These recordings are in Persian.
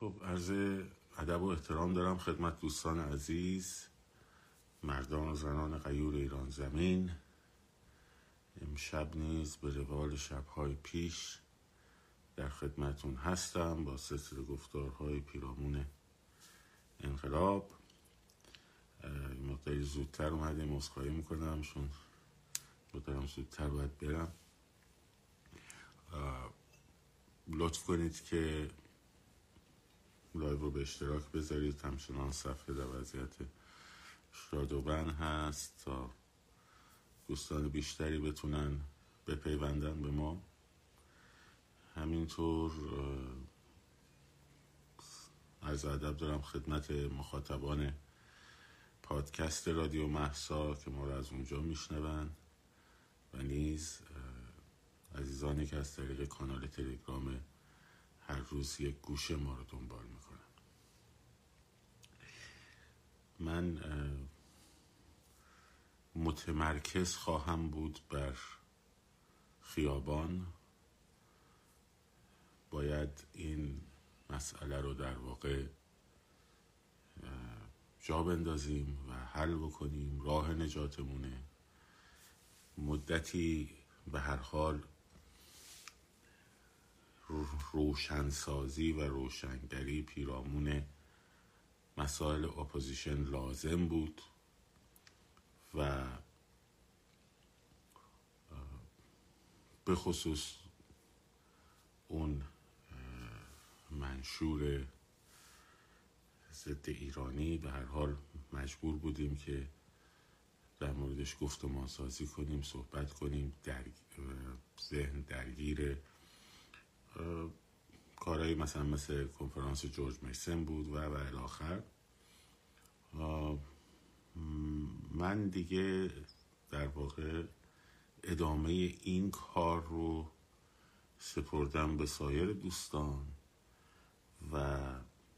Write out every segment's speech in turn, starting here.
خب عرض ادب و احترام دارم خدمت دوستان عزیز مردان و زنان غیور ایران زمین. امشب نیز به روال شبهای پیش در خدمتون هستم با سلسله گفتارهای پیرامون انقلاب. مقداری زودتر اومده مصخایی می‌کنم چون دارم زودتر باید برم. لطف کنید که live رو به اشتراک بذارید. همچنان صفحه در وضعیت shadow ban هست تا دوستان بیشتری بتونن بپیوندن به ما. همینطور عرض ادب دارم خدمت مخاطبان پادکست رادیو محسا که ما رو از اونجا میشنون. و نیز عزیزانی که از طریق کانال تلگرام هر روز یک گوشه ما رو دنبال می‌کنن من متمرکز خواهم بود بر خیابان. باید این مسئله رو در واقع جا بندازیم و حل بکنیم. راه نجاتمونه. مدتی به هر حال روشنسازی و روشنگری پیرامون مسائل اپوزیشن لازم بود و به خصوص اون منشور ضد ایرانی به هر حال مجبور بودیم که در موردش گفتمان سازی کنیم صحبت کنیم در ذهن درگیر کارهایی مثلا مثل کنفرانس جورج میسن بود و و الاخر من دیگه در واقع ادامه این کار رو سپردم به سایر دوستان و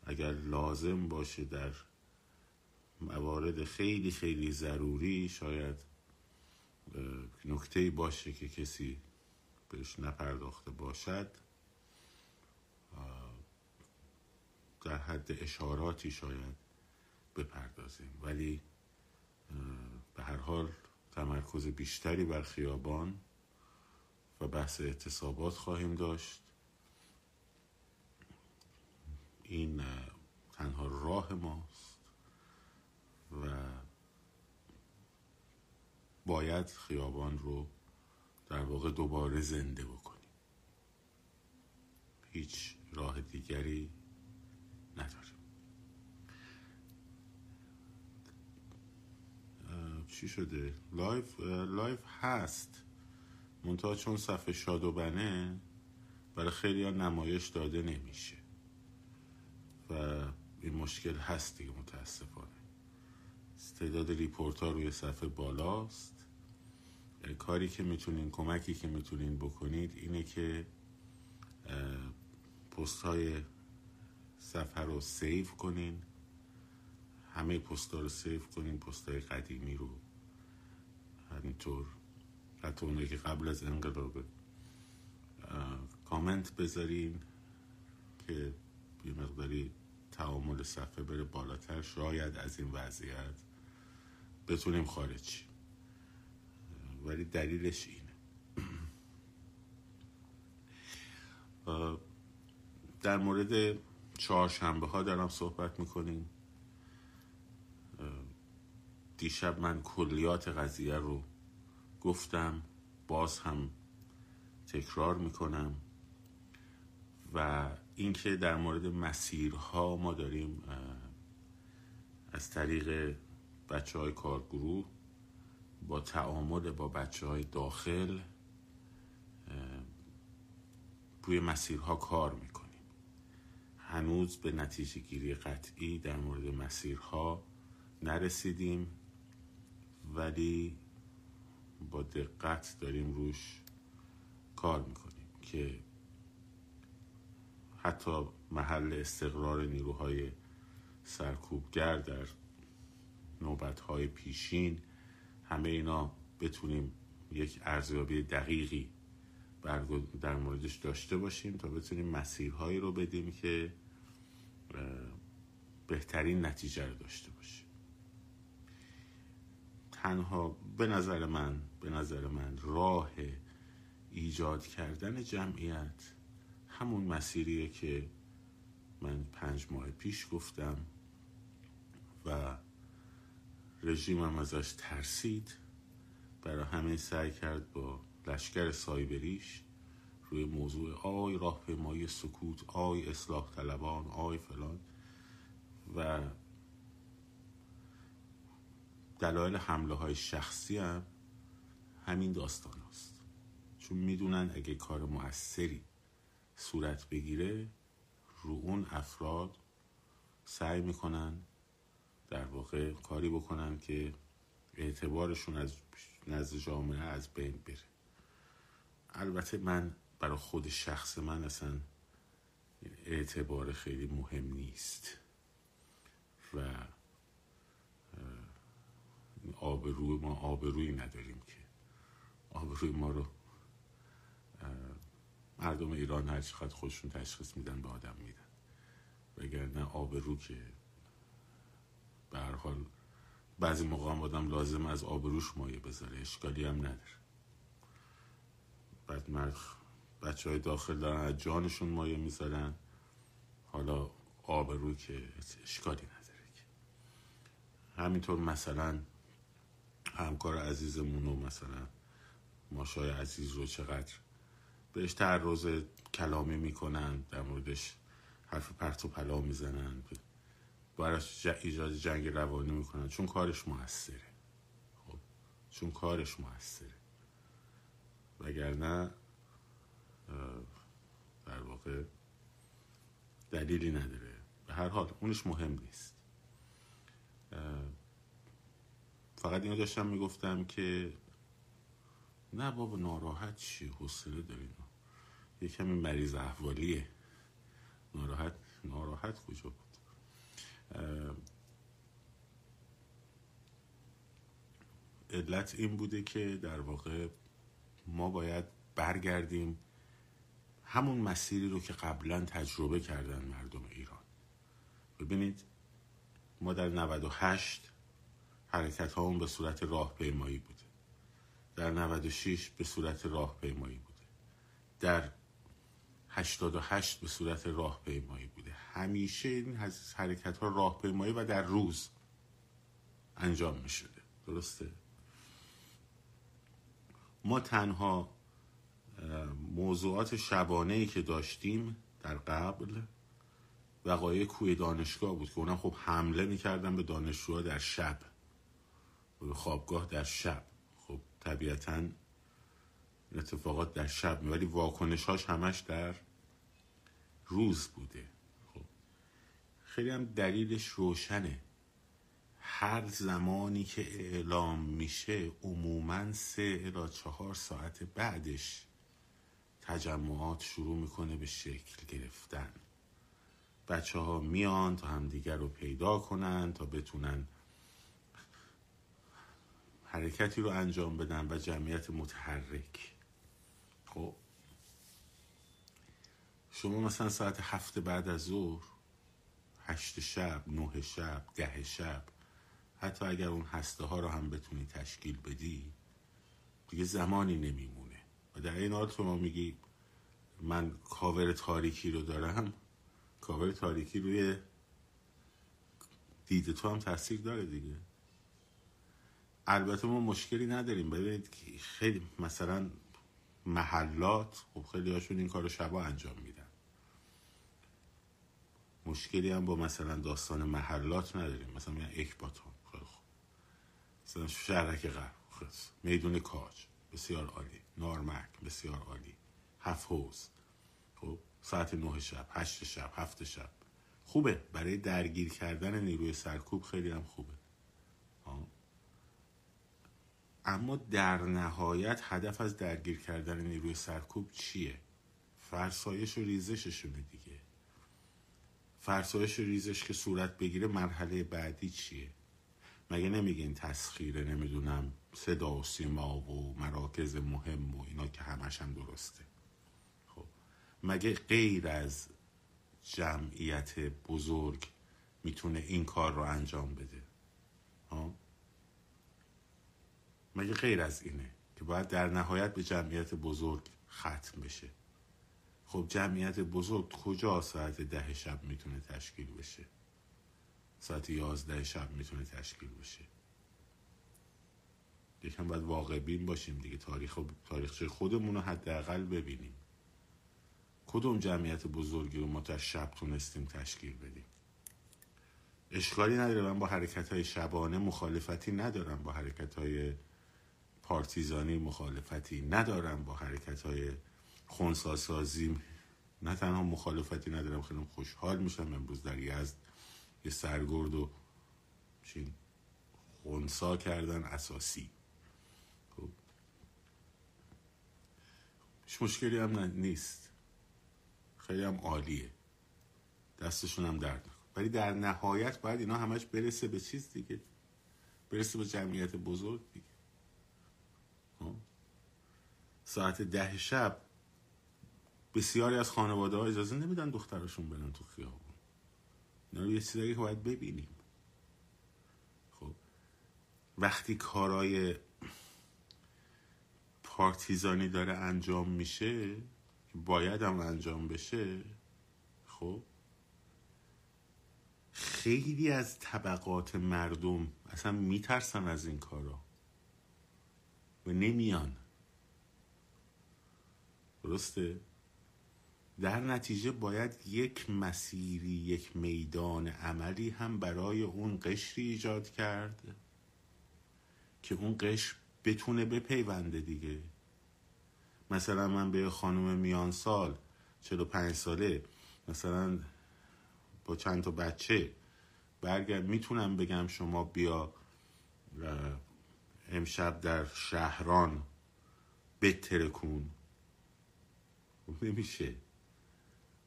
اگر لازم باشه در موارد خیلی خیلی ضروری شاید نکته باشه که کسی بهش نپرداخته باشد. در حد اشاراتی شاید بپردازیم. ولی به هر حال تمرکز بیشتری بر خیابان و بحث اعتصابات خواهیم داشت. این تنها راه ماست و باید خیابان رو در واقع دوباره زنده بکنیم. هیچ راه دیگری نداریم چی شده؟ live live هست. منتها چون صفحه shadow ban ه برای خیلی ها نمایش داده نمیشه. و این مشکل هست دیگه متاسفانه. تعداد report ها روی صفحه بالاست. کاری که می‌تونین کمکی که می‌تونین بکنید اینه که پست های صفحه رو save کنین. همه پست ها رو سیو کنین پست های قدیمی رو. همینطور. حتی اونایی که قبل از انقلاب کامنت بذارین که یه مقداری تعامل صفحه بره بالاتر. شاید از این وضعیت بتونیم خارج ولی دلیلش اینه. در مورد چهارشنبه ها دارم صحبت می‌کنیم. دیشب من کلیات قضیه رو گفتم باز هم تکرار می‌کنم و اینکه در مورد مسیرها ما داریم از طریق بچه های کارگروه با تعامل با بچه های داخل روی مسیرها کار می‌کنیم. هنوز به نتیجه گیری قطعی در مورد مسیرها نرسیدیم ولی با دقت داریم روش کار می‌کنیم که حتی محل استقرار نیروهای سرکوبگر در نوبتهای پیشین همه اینا بتونیم یک ارزیابی دقیقی در موردش داشته باشیم تا بتونیم مسیرهایی رو بدیم که بهترین نتیجه رو داشته باشه تنها به نظر من به نظر من راه ایجاد کردن جمعیت همون مسیریه که من پنج ماه پیش گفتم و رژیمم ازش ترسید. برای همین سعی کرد با لشکر سایبریش روی موضوع آی راهپیمایی سکوت آی اصلاح طلبان آی فلان. و دلایل حمله های شخصی هم همین داستان است چون می‌دونن اگه کار موثری صورت بگیره رو اون افراد سعی می‌کنن در واقع کاری بکنن که اعتبارشون از نزد جامعه از بین بره. البته من برای خود شخص من اصلا اعتبار خیلی مهم نیست. و آبروی ما آبرویی نداریم که. آبروی ما رو مردم ایران هر چقدر خودشون تشخیص میدن به آدم میدن. وگرنه آبرو که به هر حال بعضی موقع هم آدم لازم از آبروش مایه بذاره اشکالی هم نداره. بعد مرد بچه های داخل دارن از جانشون مایه می‌ذارن. حالا آبرو که اشکالی نداره همینطور مثلا همکار عزیزمون رو مثلا ماشای عزیز رو چقدر بهش تعرض کلامی می‌کنن در موردش حرف پرت و پلا می‌زنن براش ایجاد جنگ روانی می‌کنن. چون کارش موثره. خب چون کارش موثره. وگرنه در واقع دلیلی نداره. به هر حال اونش مهم نیست. فقط اینو داشتم می‌گفتم که نه بابا ناراحت چی؟ حوصله دارین. یه کمی مریض احوالیه. ناراحت ناراحت کجا بود؟ علت این بوده که در واقع ما باید برگردیم همون مسیری رو که قبلا تجربه کردن مردم ایران. ببینید ما در 98 حرکت اون به صورت راهپیمایی بوده. در 96 به صورت راهپیمایی بوده. در 88 به صورت راهپیمایی بوده. همیشه این حرکت ها راهپیمایی و در روز انجام می شده درسته؟ ما تنها موضوعات شبانه ای که داشتیم در قبل وقایع کوی دانشگاه بود که اونم خب حمله می‌کردن به دانشجوها در شب. به خوابگاه در شب. خب طبیعتا اتفاقات در شب ولی واکنش هاش همش در روز بوده. خب خیلی هم دلیلش روشنه. هر زمانی که اعلام میشه عموما سه الا چهار ساعت بعدش تجمعات شروع می‌کنه به شکل گرفتن. بچه ها میان تا همدیگر رو پیدا کنن تا بتونن حرکتی رو انجام بدن و جمعیت متحرک. خب. شما مثلا ساعت هفت بعد از ظهر هشت شب نه شب ده شب حتی اگر اون هسته ها رو هم بتونی تشکیل بدی دیگه زمانی نمیمونه. و در این حال تو ما میگی من کاور تاریکی رو دارم. کاور تاریکی روی دید تو هم تاثیر داره دیگه. البته ما مشکلی نداریم. ببینید خیلی مثلا محلات خب خیلی هاشون این کار رو شبا انجام میدن. مشکلی هم با مثلا داستان محلات نداریم. مثلا میگن اکباتان خیلی خوب. مثلا شهرک غرب. میدون کاج. بسیار عالی. نارمک بسیار عالی. هفت حوز خب ساعت نه شب هشت شب هفت شب. خوبه. برای درگیر کردن نیروی سرکوب خیلی هم خوبه. اما در نهایت هدف از درگیر کردن نیروی سرکوب چیه؟ فرسایش و ریزششونه دیگه. فرسایش و ریزش که صورت بگیره مرحله بعدی چیه؟ مگه نمیگین تسخیره نمی‌دونم. صدا و سیما و مراکز مهم و اینا که همش هم درسته. خب. مگه غیر از جمعیت بزرگ می‌تونه این کار رو انجام بده؟ ها؟ مگه غیر از اینه که باید در نهایت به جمعیت بزرگ ختم بشه؟ خب جمعیت بزرگ کجا ساعت ده شب می‌تونه تشکیل بشه؟ ساعت یازده شب می‌تونه تشکیل بشه؟ یکم باید واقع بین باشیم دیگه. تاریخ تاریخچه خودمون رو حداقل ببینیم. کدوم جمعیت بزرگی رو ما تا شب تونستیم تشکیل بدیم؟ اشکالی نداره. من با حرکت های شبانه مخالفتی ندارم. با حرکت های پارتیزانی مخالفتی ندارم. با حرکت های خونساسازی نه تنها مخالفتی ندارم. خیلی خوشحال میشم امروز در یزد یه سرگرد و چین خونسا کردن اساسی. هیچ مشکلی هم نیست. خیلی هم عالیه. دستشون هم درد ولی در نهایت باید اینا همش برسه به چیز دیگه. برسه به جمعیت بزرگ دیگه. خب؟ ساعت ده شب بسیاری از خانواده ها اجازه نمیدن دخترشون برن تو خیابون. اینا یه چیزایی که باید ببینیم. خب؟ وقتی کارای پارتیزانی داره انجام میشه باید هم انجام بشه خب؟ خیلی از طبقات مردم اصلا میترسن از این کارا و نمیان. درسته؟ در نتیجه باید یک مسیری یک میدان عملی هم برای اون قشری ایجاد کرد که اون قشر بتونه بپیونده دیگه. مثلا من به خانم میان سال چلو پنج ساله مثلا با چند تا بچه برگرد می‌تونم بگم شما بیا امشب در شهران بترکون نمیشه.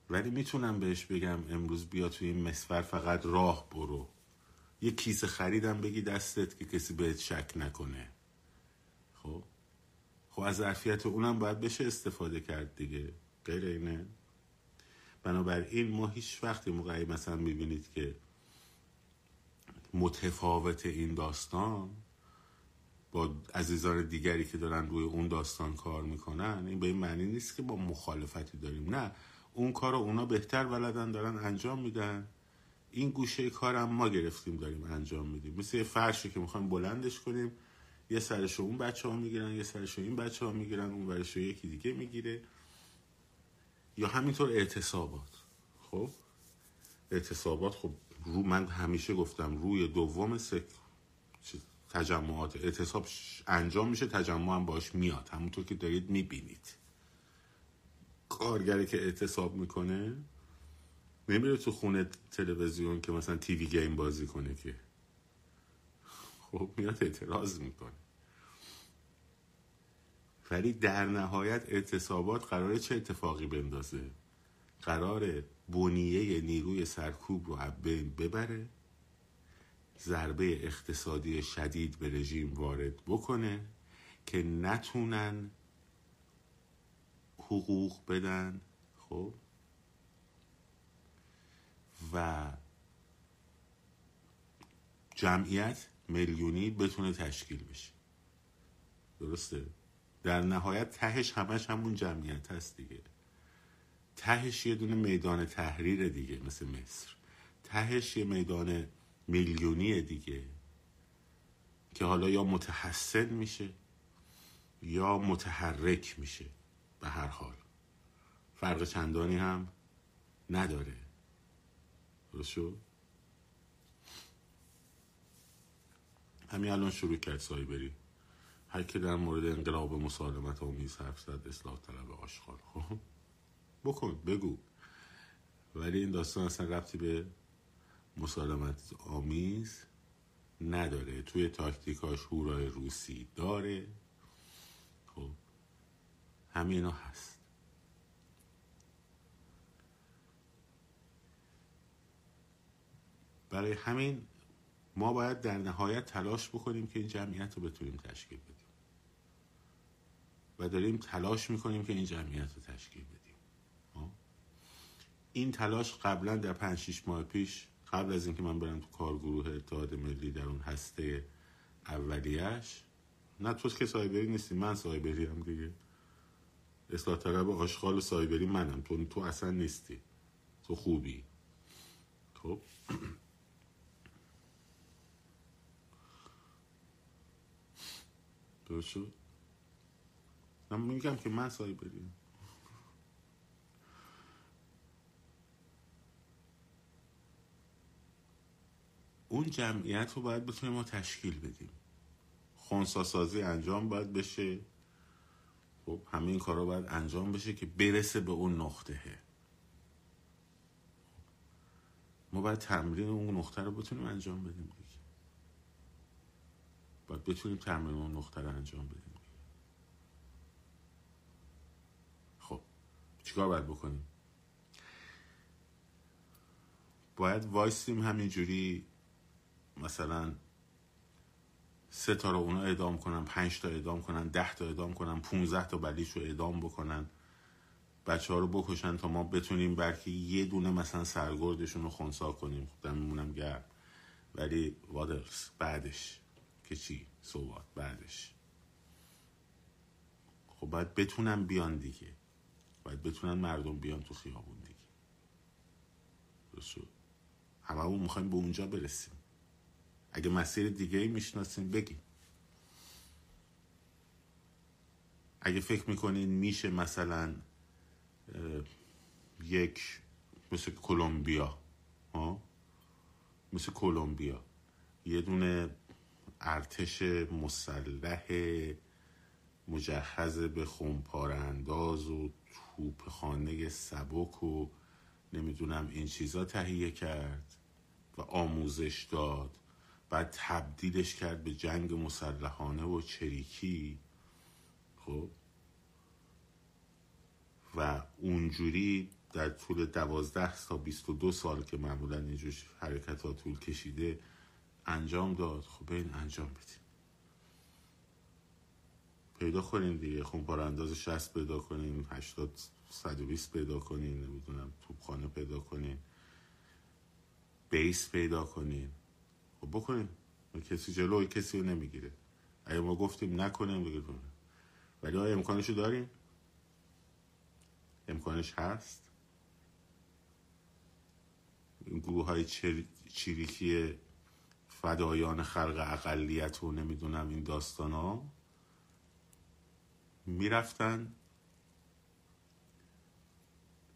ولی می‌تونم بهش بگم امروز بیا توی این مسفر فقط راه برو. یه کیسه خریدم بگی دستت که کسی بهت شک نکنه. خب از ظرفیت اونم باید بشه استفاده کرد دیگه. غیر اینه. بنابراین ما هیچ وقتی موقعی مثلا می‌بینید که متفاوت این داستان با عزیزان دیگری که دارن روی اون داستان کار می‌کنن این به این معنی نیست که با مخالفتی داریم. نه اون کار رو اونا بهتر بلدن دارن انجام میدن. این گوشه کارم ما گرفتیم داریم انجام میدیم. مثل یه فرشی که می‌خوایم بلندش کنیم یه سرشو اون بچه ها می‌گیرن یه سرشو این بچه ها می‌گیرن اون برشو یکی دیگه می‌گیره. یا همینطور اعتصابات. خب؟ اعتصابات خب رو من همیشه گفتم روی دوم سک تجمعات. اعتصاب انجام میشه تجمع هم باش میاد. همونطور که دارید می‌بینید. کارگری که اعتصاب می‌کنه نمیره تو خونه تلویزیون که مثلا تیوی گیم بازی کنه که. خب میاد اعتراض می‌کنه. ولی در نهایت اعتصابات قراره چه اتفاقی بندازه؟ قرار بنیه نیروی سرکوب رو بین ببره؟ ضربه اقتصادی شدید به رژیم وارد بکنه که نتونن حقوق بدن؟ خب. و جمعیت میلیونی بتونه تشکیل بشه. درسته؟ در نهایت تهش همش همون جمعیت هست دیگه. تهش یه دونه میدان تحریر دیگه مثل مصر. تهش یه میدان میلیونی دیگه که حالا یا متحسن میشه یا متحرک میشه به هر حال. فرق چندانی هم نداره. درست شد؟ همین الان شروع کرد سایبری. هر که در مورد انقلاب مسالمت آمیز حرف زد اصلاح طلب آشغال. خب؟ بکن بگو. ولی این داستان اصلا ربطی به مسالمت آمیز نداره. توی تاکتیکاش هورای روسی داره. خب؟ همینا هست. برای همین ما باید در نهایت تلاش بکنیم که این جمعیت رو بتونیم تشکیل بدیم. و داریم تلاش می‌کنیم که این جمعیت رو تشکیل بدیم. این تلاش قبلا در پنج شیش ماه پیش قبل از اینکه من برم تو کارگروه اتحاد ملی در اون هسته اولیش نه تو که سایبری نیستی من سایبری هم دیگه. اصلاح طلب آشغال سایبری منم تو تو اصلا نیستی. تو خوبی. خب؟ درست شد؟ من میگم که من سایبری اون جمعیت رو باید بتونیم ما تشکیل بدیم. خونسا سازی انجام باید بشه. خب همه این کارا باید انجام بشه که برسه به اون نقطه. ما باید تمرین اون نقطه رو بتونیم انجام بدیم. باید بتونیم تمرین اون نقطه رو انجام بدیم. خب چیکار باید بکنیم؟ باید وایسیم همینجوری مثلا سه تا رو اونا اعدام کنن پنج تا اعدام کنن ده تا اعدام کنن پونزده تا بلیش رو اعدام بکنن. بچه ها رو بکشن تا ما بتونیم برکه یه دونه مثلا سرگردشون رو خونسا کنیم. خب دممونم گرم. ولی وادرس بعدش. که چی؟ صحبت بعدش. خب باید بتونن بیان دیگه. باید بتونن مردم بیان تو خیابون دیگه. همه اون می‌خوایم به اونجا برسیم. اگه مسیر دیگه ای می‌شناسیم بگیم. اگه فکر می‌کنین میشه مثلا یک مثل کلمبیا مثل کلمبیا. یه دونه ارتش مسلح مجهز به خونپار انداز و توپ خانه سبک و نمی‌دونم این چیزا تهیه کرد و آموزش داد. بعد تبدیلش کرد به جنگ مسلحانه و چریکی. خب؟ و اونجوری در طول دوازده تا بیست و دو سال که معمولا اینجور حرکت ها طول کشیده انجام داد. خب این انجام بدیم. پیدا کنین دیگه. خونپار انداز شست پیدا کنین هشتاد صد و بیست پیدا کنین نمی‌دونم توپخانه پیدا کنین بیس پیدا کنین خب بکنیم. کسی جلوی کسی رو نمی‌گیره. اگه ما گفتیم نکنیم بگیریم ولی آیا امکانشو داریم؟ امکانش هست؟ این گروه های چریکی فدایان خلق اقلیت و نمی‌دونم این داستان ها می‌رفتن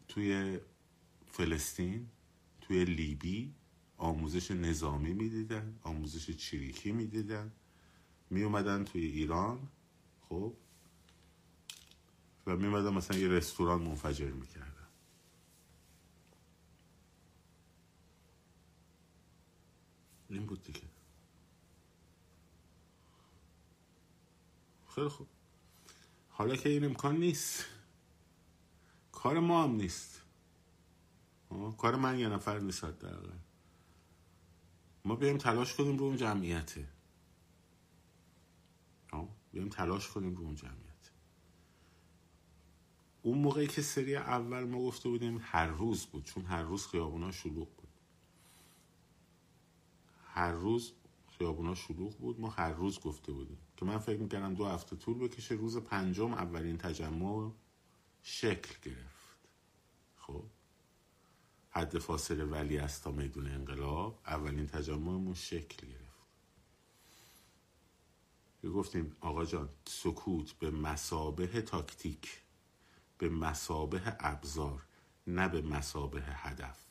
توی فلسطین توی لیبی آموزش نظامی می‌دیدن آموزش چریکی می‌دیدن. می اومدن توی ایران خب و می اومدن مثلا یه رستوران منفجر می‌کردن. این بود دیگه. خیلی خوب. حالا که این امکان نیست. کار ما هم نیست. کار من یه نفر نیست در ما بیایم تلاش کنیم رو اون جمعیته بیایم تلاش کنیم رو اون جمعیت. اون موقعی که سری اول ما گفته بودیم هر روز بود چون هر روز خیابونا شلوغ هر روز خیابونا شلوغ بود. ما هر روز گفته بودیم که من فکر می‌کردم دو هفته طول بکشه. روز پنجم اولین تجمع شکل گرفت. خب. حد فاصله ولی است تا میدون انقلاب اولین تجمعمون شکل گرفت. گفتیم آقا جان سکوت به مسابه تاکتیک به مسابه ابزار نه به مسابه هدف.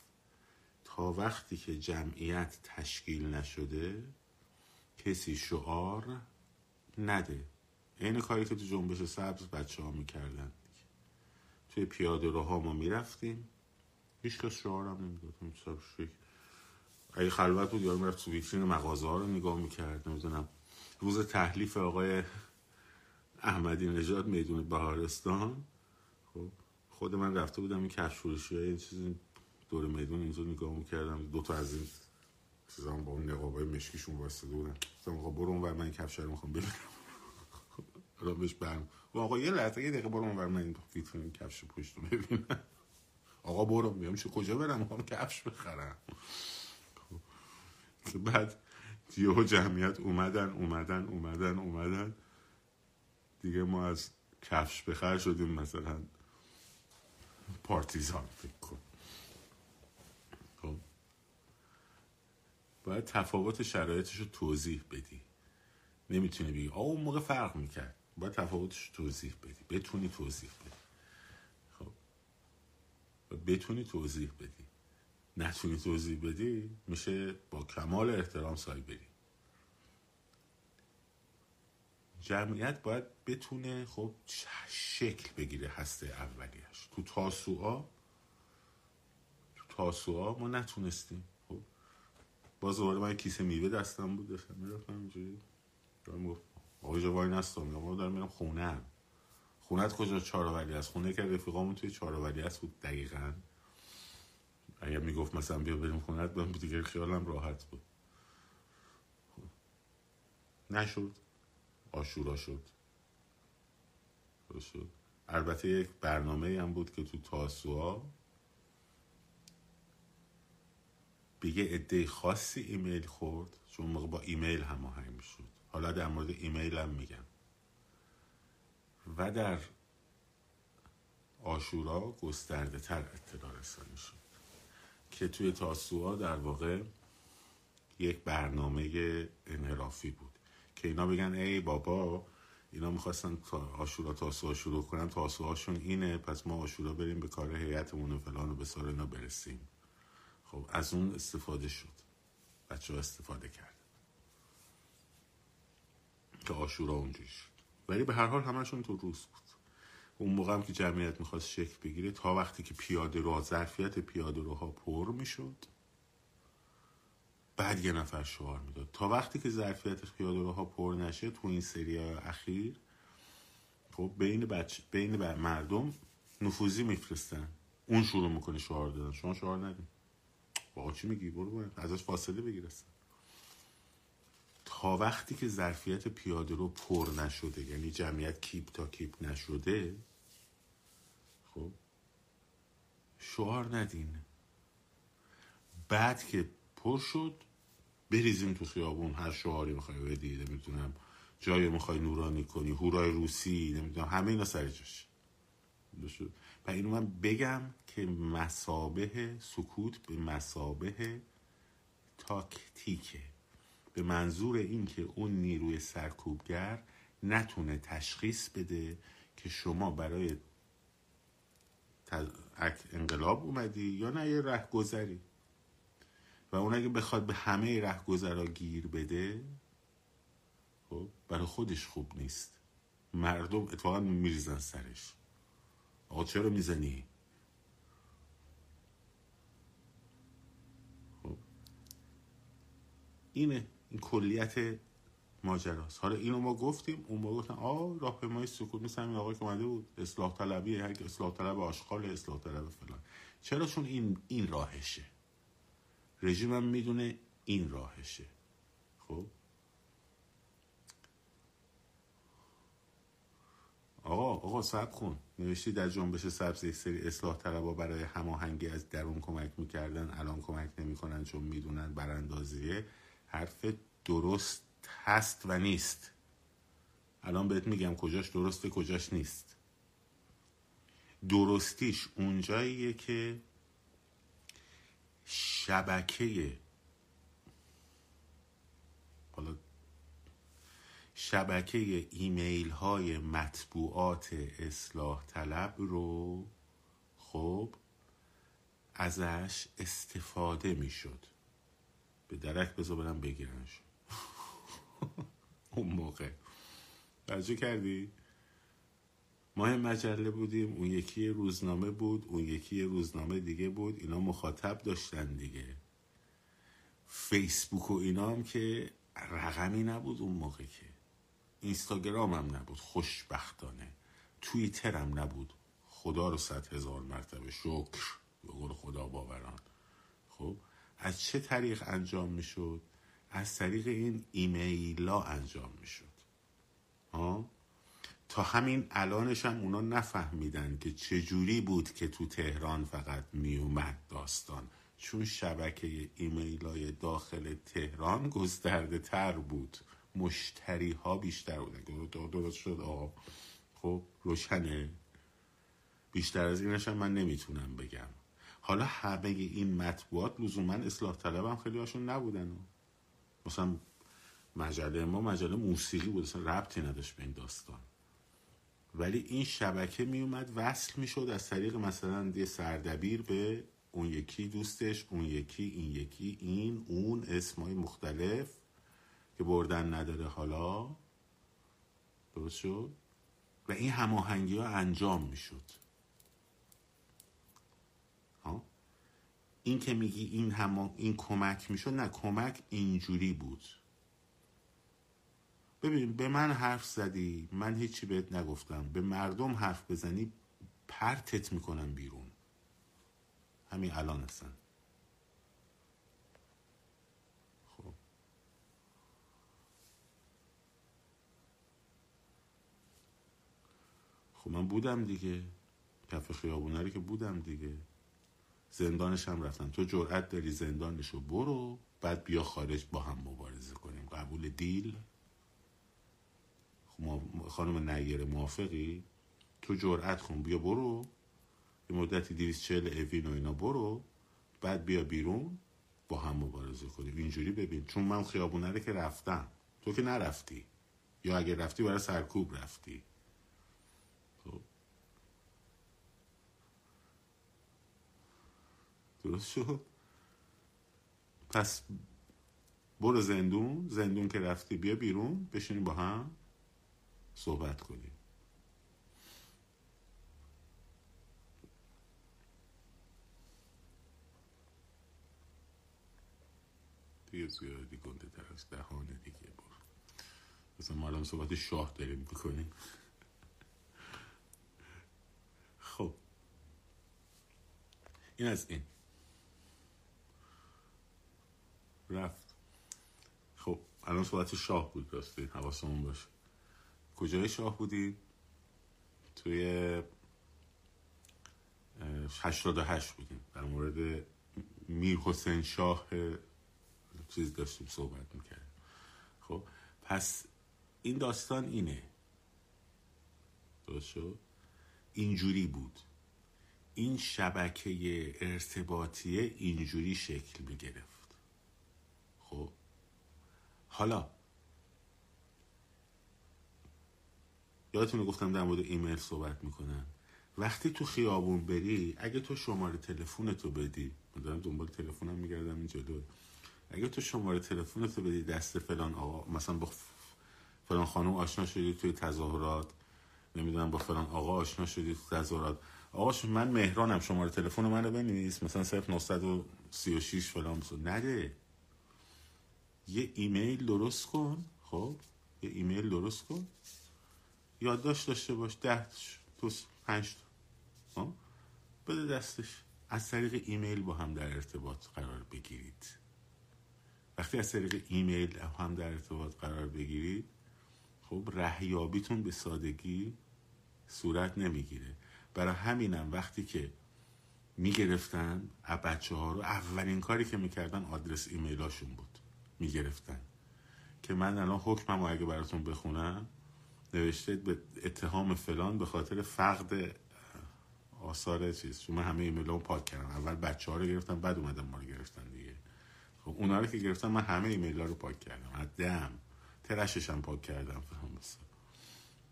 وقتی که جمعیت تشکیل نشده کسی شعار نده. این کاری که تو جنبش سبز بچه ها می‌کردن. توی پیاده روها ما می‌رفتیم. هیچ کس شعارم نمی‌داد. اگه خلوت بود یارو می‌رفت تو ویترین مغازه ها رو نگاه می‌کرد. نمی‌دونم. روز تحلیف آقای احمدی نژاد میدون بهارستان. خب خود من رفته بودم این کفش های چیزی دور میدون اینجا نگاه می‌کردم. دو تا از این چیزا با اون نقابای مشکیشون واسطه بودن گفتم آقا برو اون من کفش رو می‌خوام ببینم را بهش برم. و آقا یه لحظه یه دقیقه برو اون من این ویترین کفش پشت رو ببینم. آقا برو میگم چه کجا برم؟ می‌خوام کفش بخرم. بعد یهو جمعیت اومدن اومدن اومدن اومدن. دیگه ما از کفش بخر شدیم مثلا پارتیزان فکر کن باید تفاوت شرایطش رو توضیح بدی. نمی‌تونی بگی آه اون موقع فرق می‌کرد. باید تفاوتش رو توضیح بدی. بتونی توضیح بدی. خب. بتونی توضیح بدی. نتونی توضیح بدی میشه با کمال احترام سایبری جمعیت باید بتونه خب شکل بگیره هسته اولیش. تو تاسوعا تو تاسوعا ما نتونستیم. باز دوباره من کیسه میوه دستم بود داشتم می‌رفتم اینجوری. دارم گفت آقای جوانی نستم ما دارم میرم خونه هم خونت کجا؟ چهارآوری است. خونه که رفیقامون توی چهارآوری است بود دقیقا. اگر می‌گفت مثلا بیا بریم خونت من دیگه خیالم راحت بود. نشد. آشورا شد. شد. البته یک برنامه هم بود که تو تاسوها به یه عده خاصی ایمیل خورد. چون موقع با ایمیل هماهنگ می‌شد. حالا در مورد ایمیل هم میگم. و در آشورا گسترده تر اطلاع رسانی شد. که توی تاسوها در واقع یک برنامه انحرافی بود. که اینا بگن ای بابا اینا می‌خواستن تا آشورا تاسوها شروع کنن. تاسوهاشون اینه پس ما آشورا بریم به کار هیئتمون و فلان و به سال برسیم. خب از اون استفاده شد. بچه ها استفاده کرد که آشورا اونجوری شد. ولی به هر حال همشون تو روز بود. اون موقع هم که جمعیت می‌خواست شکل بگیره تا وقتی که پیاده رو ظرفیت پیاده روها پر می‌شد بعد یه نفر شعار می‌داد. تا وقتی که ظرفیت پیاده روها پر نشه تو این سری اخیر خب بین بچه بین مردم نفوذی میفرستن. اون شروع می‌کنه شعار دادن. شما شعار ندین. با چی میگی؟ برو باید ازش فاصله بگیرستن تا وقتی که ظرفیت پیاده رو پر نشده یعنی جمعیت کیپ تا کیپ نشده خب شعار ندین. بعد که پر شد بریزیم تو خیابون. هر شعاری می‌خوای بدی نمی‌دونم جای می‌خوای نورانی کنی هورای روسی نمی‌دونم همه اینا سر جاش. و اینو من بگم که مسابه سکوت به مسابه تاکتیکه. به منظور این که اون نیروی سرکوبگر نتونه تشخیص بده که شما برای انقلاب اومدی یا نه یه گذری و اون اگه بخواد به همه ره گذرا گیر بده خب برای خودش خوب نیست. مردم اتفاقا میریزن سرش. آقا چرا می‌زنی؟ اینه این کلیت ماجراست. حالا اینو ما گفتیم اون ما گفتن آه راهپیمایی سکوت مثل همین آقای که اومده بود اصلاح طلبی هر اصلاح طلب آشغال اصلاح طلب فلان. چرا چون این این راهشه. رژیمم می‌دونه این راهشه. خب؟ آقا آقا سب کن. نوشتی در جنبش سبز یک سری اصلاح طلبا برای هماهنگی از درون کمک می‌کردن الان کمک نمی‌کنن چون می‌دونن براندازیه. حرف درست هست و نیست. الان بهت میگم کجاش درسته کجاش نیست. درستیش اونجاییه که شبکه حالا شبکه ایمیل های مطبوعات اصلاح طلب رو خب ازش استفاده می‌شد. به درک بذار برم بگیرنش. اون موقع. توجه کردی؟ ما مجله بودیم اون یکی روزنامه بود اون یکی روزنامه دیگه بود اینا مخاطب داشتن دیگه. فیسبوک و اینا هم که رقمی نبود اون موقع که. اینستاگرام هم نبود خوشبختانه. توییتر هم نبود. خدا رو صد هزار مرتبه شکر به قول خدا باوران. خب؟ از چه طریق انجام می‌شد؟ از طریق این ایمیلا انجام می‌شد. ها؟ تا همین الانش هم اونا نفهمیدن که چجوری بود که تو تهران فقط میومد داستان. چون شبکه ایمیل های داخل تهران گسترده تر بود. مشتری ها بیشتر بودن. درست شد آقا. خب روشنه. بیشتر از اینش من نمی‌تونم بگم. حالا همه این مطبوعات لزوما اصلاح طلب هم خیلی هاشون نبودن. مثلا مجله ما مجله موسیقی بود اصلا ربطی نداشت به این داستان. ولی این شبکه میومد وصل می‌شد از طریق مثلا یه سردبیر به اون یکی دوستش اون یکی این یکی این اون اسمای مختلف که بردن نداره حالا. درست شد؟ و این هماهنگی ها انجام می‌شد این که میگی این هم این کمک می‌شد نه کمک اینجوری بود. ببین به من حرف زدی من هیچی بهت نگفتم. به مردم حرف بزنی پرتت می‌کنم بیرون. همین الان هستن. خب. خب من بودم دیگه. کف خیابونه که بودم دیگه. زندانش هم رفتم تو جرأت داری زندانش رو برو بعد بیا خارج با هم مبارزه کنیم. قبول دیل؟ خب خانم نیر موافقی؟ تو جرأت کن بیا برو. یه مدتی 240 اوین و اینا برو. بعد بیا بیرون با هم مبارزه کنیم. اینجوری ببین. چون من خیابونه که رفتم. تو که نرفتی. یا اگه رفتی برای سرکوب رفتی خب درست شد؟ پس برو زندون زندون که رفتی بیا بیرون بشینیم با هم صحبت کنیم. دیگه زیادی گنده تر از دهانه دیگه برو. مثلا ما الان صحبت شاه داریم می‌کنیم. خب. این از این. رفت. خب الان صحبت شاه بود راستی؟ حواسمون باشه. کجای شاه بودی؟ توی هشتاد و هشت بودیم. در مورد میر حسین شاه چیز داشتیم صحبت می‌کرد خب پس این داستان اینه. درست شد؟ اینجوری بود. این شبکه ارتباطیه اینجوری شکل می‌گرفت. حالا. یادتونه گفتم در مورد ایمیل صحبت می‌کنن وقتی تو خیابون بری اگه تو شماره تلفنتو بدی من دارم دنبال تلفنم میگردم این جلو اگه تو شماره تلفنتو بدی دست فلان آقا مثلا با فلان خانم آشنا شدی توی تظاهرات نمی‌دونم با فلان آقا آشنا شدی توی تظاهرات. آقا من مهرانم شماره تلفن من رو بنویس مثلا 0936 فلان بسو نده. یه ایمیل درست کن. خب یه ایمیل درست کن. یادداشت داشته باش ده تو پنج تا. بده دستش. از طریق ایمیل با هم در ارتباط قرار بگیرید. وقتی از طریق ایمیل هم در ارتباط قرار بگیرید خب ردیابیتون به سادگی صورت نمی‌گیره. برای همینم وقتی که می‌گرفتن بچه ها رو اولین کاری که می‌کردن آدرس ایمیلاشون بود. می‌گرفتن. که من الان حکمم اگه براتون بخونم نوشته به اتهام فلان به خاطر فقد آثار چیز. چون من همه ایمیل رو پاک کردم اول بچه ها رو گرفتم بعد اومدم ما رو گرفتن دیگه. خب اونا رو که گرفتم من همه ایمیل ها رو پاک کردم. از دم. trash ش هم پاک کردم فهم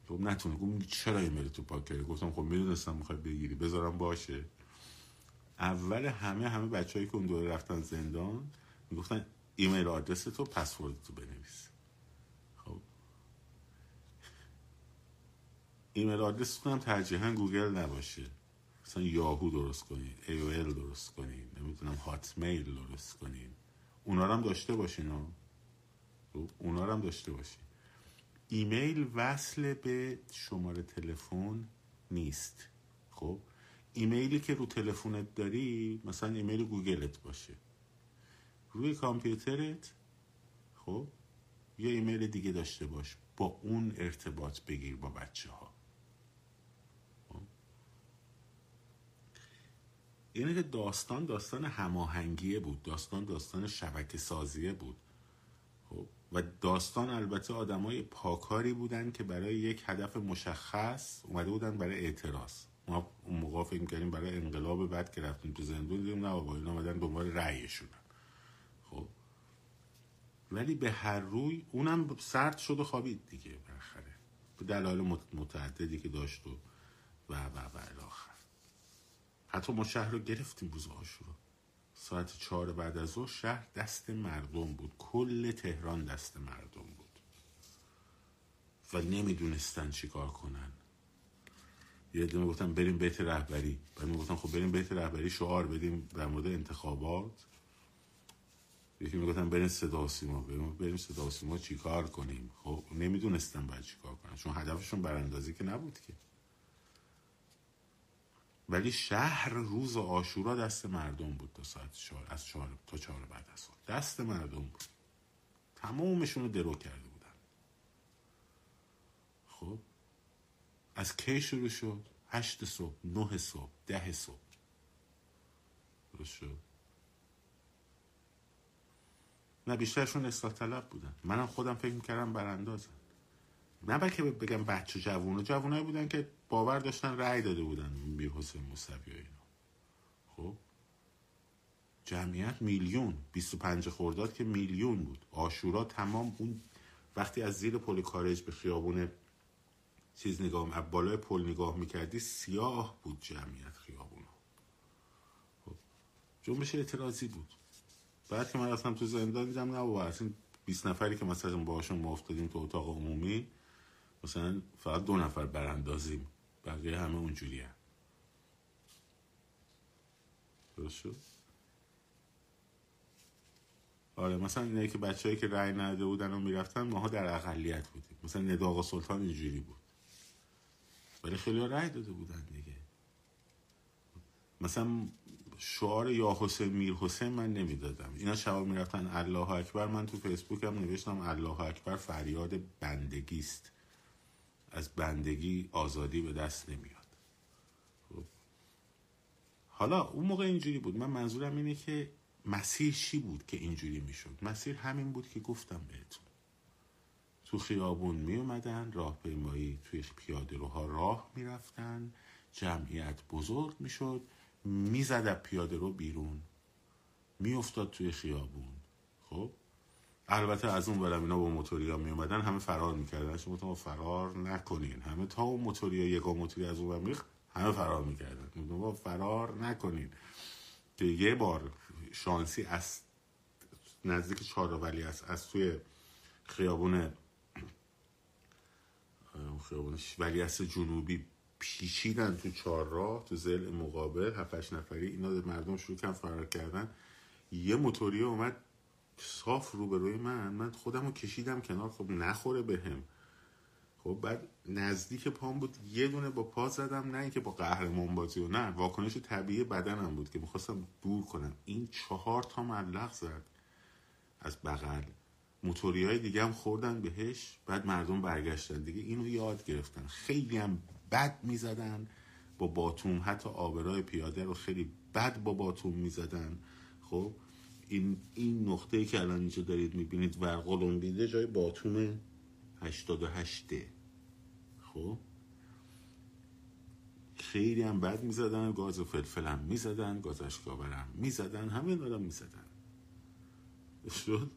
خب نتونه گفت چرا ایمیل تو پاک کردی؟ گفتم خب می‌دونستم می‌خوای بگیری. بذارم باشه. اول همه همه بچههایی که اون دوره رفتن زندان می‌گفتن ایمیل آدرس تو بنویس. ایمیل آدرستون هم ترجیحاً گوگل نباشه. مثلا یاهو درست کنین ایمیل درست کنین نمی‌تونم Hotmail درست کنین. اونا هم داشته باشین ها خب، اونا هم داشته باشین. ایمیل وصل به شماره تلفن نیست. خب. ایمیلی که رو تلفنت داری مثلا ایمیل گوگلت باشه. روی کامپیوترت خب یه ایمیل دیگه داشته باش. با اون ارتباط بگیر با بچه ها اینه که داستان داستان هماهنگیه بود. داستان داستان شبکه سازیه بود. خب؟ و داستان البته آدمای پاکاری بودن که برای یک هدف مشخص اومده بودن برای اعتراض. ما اون موقع فکر کردیم برای انقلاب بعد که رفتیم تو زندون دیدیم نه بابا اینا اومدن دنبال رأیشون خب ولی به هر روی اونم سرد شد و خوابید دیگه بالاخره. به دلایل متعددی که داشت و و و و الاخر. حتی ما شهر رو گرفتیم روز آشورا ساعت چهار بعد از ظهر شهر دست مردم بود. کل تهران دست مردم بود. و نمی‌دونستن چیکار کنن. یه عده می‌گفتن بریم بیت رهبری. بعد می‌گفتن خب بریم بیت رهبری شعار بدیم در مورد انتخابات. یکی می‌گفتن بریم صدا سیما بریم صدا سیما چیکار کنیم؟ خب نمی‌دونستن باید چیکار کنن چون هدفشون براندازی که نبود که. ولی شهر روز آشورا دست مردم بود تا ساعت چهار از چهار تا چهار بعد از دست مردم بود. تمامشون رو درو کرده بودن. خب از کی شروع شد؟ هشت صبح نه صبح ده صبح. درست شد؟ نه بیشترشون اصلاح طلب بودن. منم خودم فکر می‌کردم براندازن نه بلکه بگم بچه جوون جوونایی بودن که باور داشتن رأی داده بودن میر حسین موسوی و اینا. خب؟ جمعیت میلیون. 25 خرداد که میلیون بود. آشورا تمام اون وقتی از زیر پل کارج به خیابون چیز نگاه از بالای پل نگاه می‌کردی سیاه بود جمعیت خیابون خب؟ جنبش اعتراضی بود. بعد که من رفتم تو زندان دیدم نه بابا اصلا 20 نفری که مثلا باهاشون ما افتادیم تو اتاق عمومی مثلا فقط دو نفر براندازیم بقیه همه اونجوری هم. درست شد؟ آره مثلا اینه که بچههایی که رأی نداده بودن و می‌رفتن ماها در اقلیت بودیم. مثلا نداغ سلطان اینجوری بود. ولی خیلی رأی داده بودن دیگه. مثلا شعار یا حسین میر حسین من نمی‌دادم. اینا شباب می‌رفتن الله اکبر. من تو فیسبوک هم نوشتم الله اکبر فریاد بندگی است از بندگی آزادی به دست نمیاد. خب. حالا اون موقع اینجوری بود. من منظورم اینه که مسیر چی بود که اینجوری می‌شد؟ مسیر همین بود که گفتم بهتون. تو خیابون می اومدن راهپیمایی توی پیاده روها راه می‌رفتن جمعیت بزرگ می‌شد. می‌زد پیاده رو بیرون میافتاد توی خیابون. خب؟ البته از اون برم اینا با موتوریا می اومدن همه فرار می‌کردن. شما تو فرار نکنین. همه تا اون موتوریا یکا موتوری از اون میخ همه فرار می‌کردن. با فرار نکنین. که یه بار شانسی از نزدیک چهارراولی است از توی خیابون خیابون ولی جنوبی پیچیدن تو چهار راه تو زل مقابل هفتش نفری اینا مردم شروع کردن فرار کردن. یه موتوری اومد صاف روبروی من من خودم رو کشیدم کنار خب نخوره بهم خب بعد نزدیک پام بود یه دونه با پا زدم نه اینکه با قهرمان بازی و نه واکنش طبیعی بدنم بود که می‌خواستم دور کنم. این چهار تا ملق زد از بغل. موتوری های دیگه هم خوردن بهش بعد مردم برگشتن. دیگه اینو یاد گرفتن. خیلی هم بد می‌زدن با باتوم. حتی آبرای پیاده رو خیلی بد با باتوم می‌زدن. خب این این نقطه که الان اینجا دارید می‌بینید ورقلون بیده جای باتوم 88 خب خیلی هم بد می‌زدن. گاز فلفل هم می‌زدن گاز اشکابر هم می‌زدن همه دارم می‌زدن. شد؟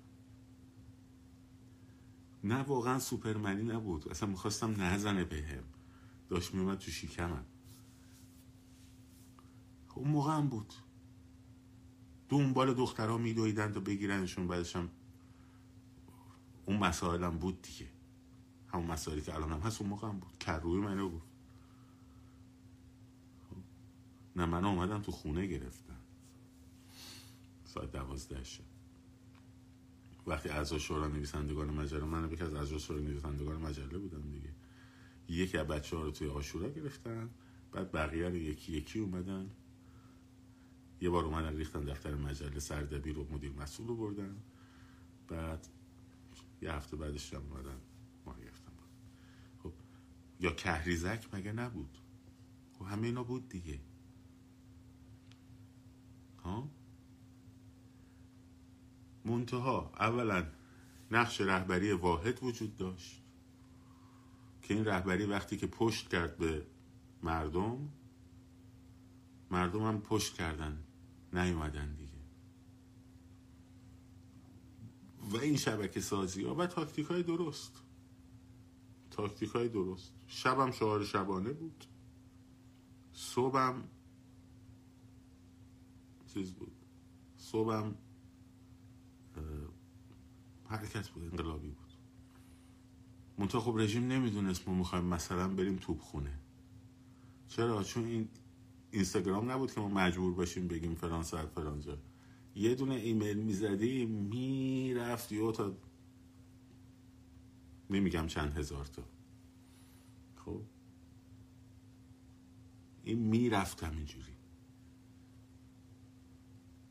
نه واقعا سوپرمنی نبود. اصلا می‌خواستم نزنه بهم. داشت میومد تو شیکمم خب اون موقع هم بود. دنبال دخترها میدویدند و بگیرنشون بعدش هم اون مسائل هم بود دیگه. همون مسائلی که الان هم هست اون موقع هم بود. کروی منو بود خب. نه من اومدم تو خونه گرفتم. ساعت دوازده شد وقتی اعضا شورا نویسندگان مجله من یکی از اعضا شورا نویسندگان مجله بودم دیگه. یکی از بچه ها رو توی آشورا گرفتن بعد بقیه رو یکی یکی اومدن. یه بار اومدن ریختن دفتر مجله سردبیر رو مدیر مسئول رو بردن. بعد یه هفته بعدش هم اومدن ما گرفتن. خب یا کهریزک مگه نبود؟ خب همه اینا بود دیگه. ها؟ منتها اولا نقش رهبری واحد وجود داشت. که این رهبری وقتی که پشت کرد به مردم مردم هم پشت کردن نیومدن دیگه. و این شبکه سازی ها و تاکتیک های درست. تاکتیک های درست. شبم شعار شبانه بود. صبحم چیز بود. صبحم حرکت بود انقلابی بود. منتها خب رژیم نمی‌دونست ما می‌خوایم مثلا بریم توپ خونه. چرا؟ چون این اینستاگرام نبود که ما مجبور باشیم بگیم فلان ساعت فلان جا. یه دونه ایمیل می‌زدی می‌رفت یا تا نمیگم چند هزار تا. خب؟ این می‌رفت همینجوری.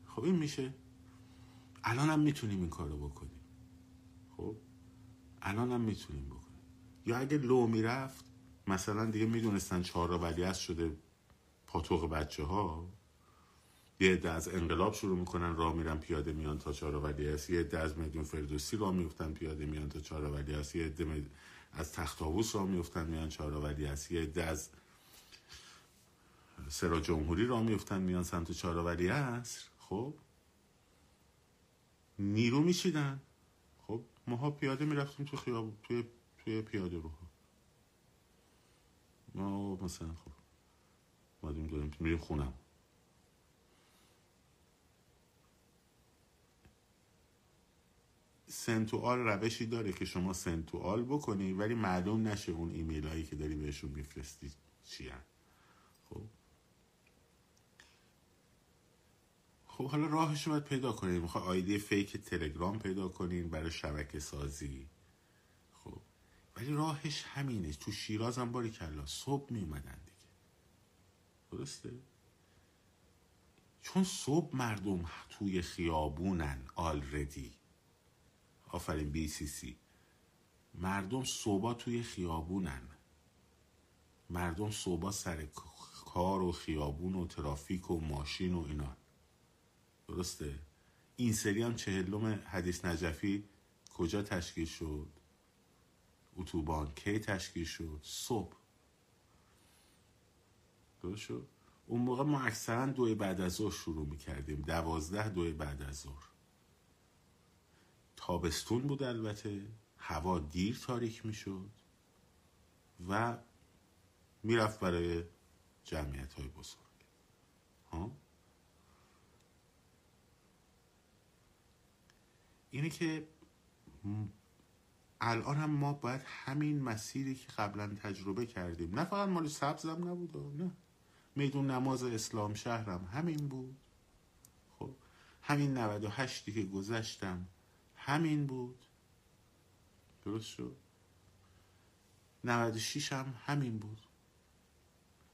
خب این میشه. الان هم می‌تونیم این کارو بکنیم. خب؟ الان هم می‌تونیم بکنیم. یا اگه لو می‌رفت مثلا دیگه می‌دونستن چهار ولی شده پاتوق بچه ها یه عده از انقلاب شروع می‌کنن راه میرن پیاده میان تا چهار ولی هست. یه عده از میدون فردوسی راه میفتن پیاده میان تا چهار ولی هست. یه عده از تخت آووس راه میفتن میان چهار ولی هست. یه عده از سرا جمهوری راه میفتن میان سمت چهار ولی هست. خب؟ نیرو میشیدن خب؟ ماها پیاده می‌رفتیم تو خیاب توی توی پیاده رو. ما مثلا خب مادیم داریم میریم خونم. سنتوال روشی داره که شما سنتوال بکنی ولی معلوم نشه اون ایمیل هایی که داری بهشون میفرستی چی خب. خب حالا راهش رو باید پیدا کنین می‌خوای آیدی فیک تلگرام پیدا کنین برای شبکه سازی ولی راهش همینه. تو شیراز هم باری کلا صبح میومدن دیگه. درسته؟ چون صبح مردم توی خیابونن آلردی آفرین بی سی سی. مردم صبح توی خیابونن. مردم صبح سر کار و خیابون و ترافیک و ماشین و اینا. درسته؟ این سری هم چهلم حدیث نجفی کجا تشکیل شد؟ اتوبان کی تشکیل شد؟ صبح. درست شد؟ اون موقع ما اکثرا دوی بعد از ظهر شروع می‌کردیم. دوازده دوی بعد از ظهر. تابستون بود البته. هوا دیر تاریک می‌شد و می‌رفت برای جمعیت های بزرگ. ها؟ اینه که الان هم ما باید همین مسیری که قبلا تجربه کردیم. نه فقط مال سبزم نبود نه. میدون نماز اسلام شهرم همین بود. خب همین 98 که گذشتم همین بود. درست شد. 96 هم همین بود.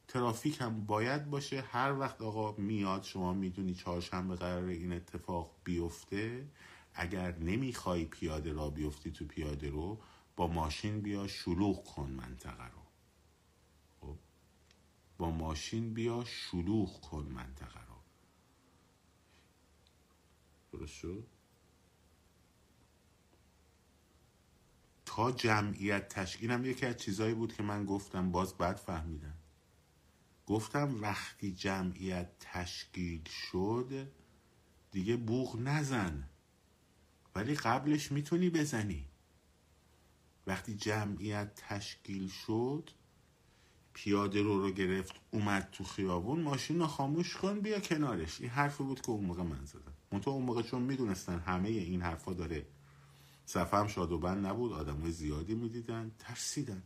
ترافیک هم باید باشه. هر وقت آقا میاد شما می‌دونی چهارشنبه قرار این اتفاق بیفته. اگر نمی‌خوای پیاده را بیفتی تو پیاده رو با ماشین بیا شلوغ کن منطقه رو. خب؟ با ماشین بیا شلوغ کن منطقه رو. درست تا جمعیت تشکیلم یکی از چیزایی بود که من گفتم باز بد فهمیدم. گفتم وقتی جمعیت تشکیل شد دیگه بوغ نزن. ولی قبلش می‌تونی بزنی. وقتی جمعیت تشکیل شد پیاده رو رو گرفت اومد تو خیابون ماشین رو خاموش کن بیا کنارش. این حرفی بود که اون موقع من زدم. منطقه اون موقع چون می‌دونستن همه این حرفا داره صفحه هم شاد و بند نبود آدم زیادی می‌دیدن ترسیدن.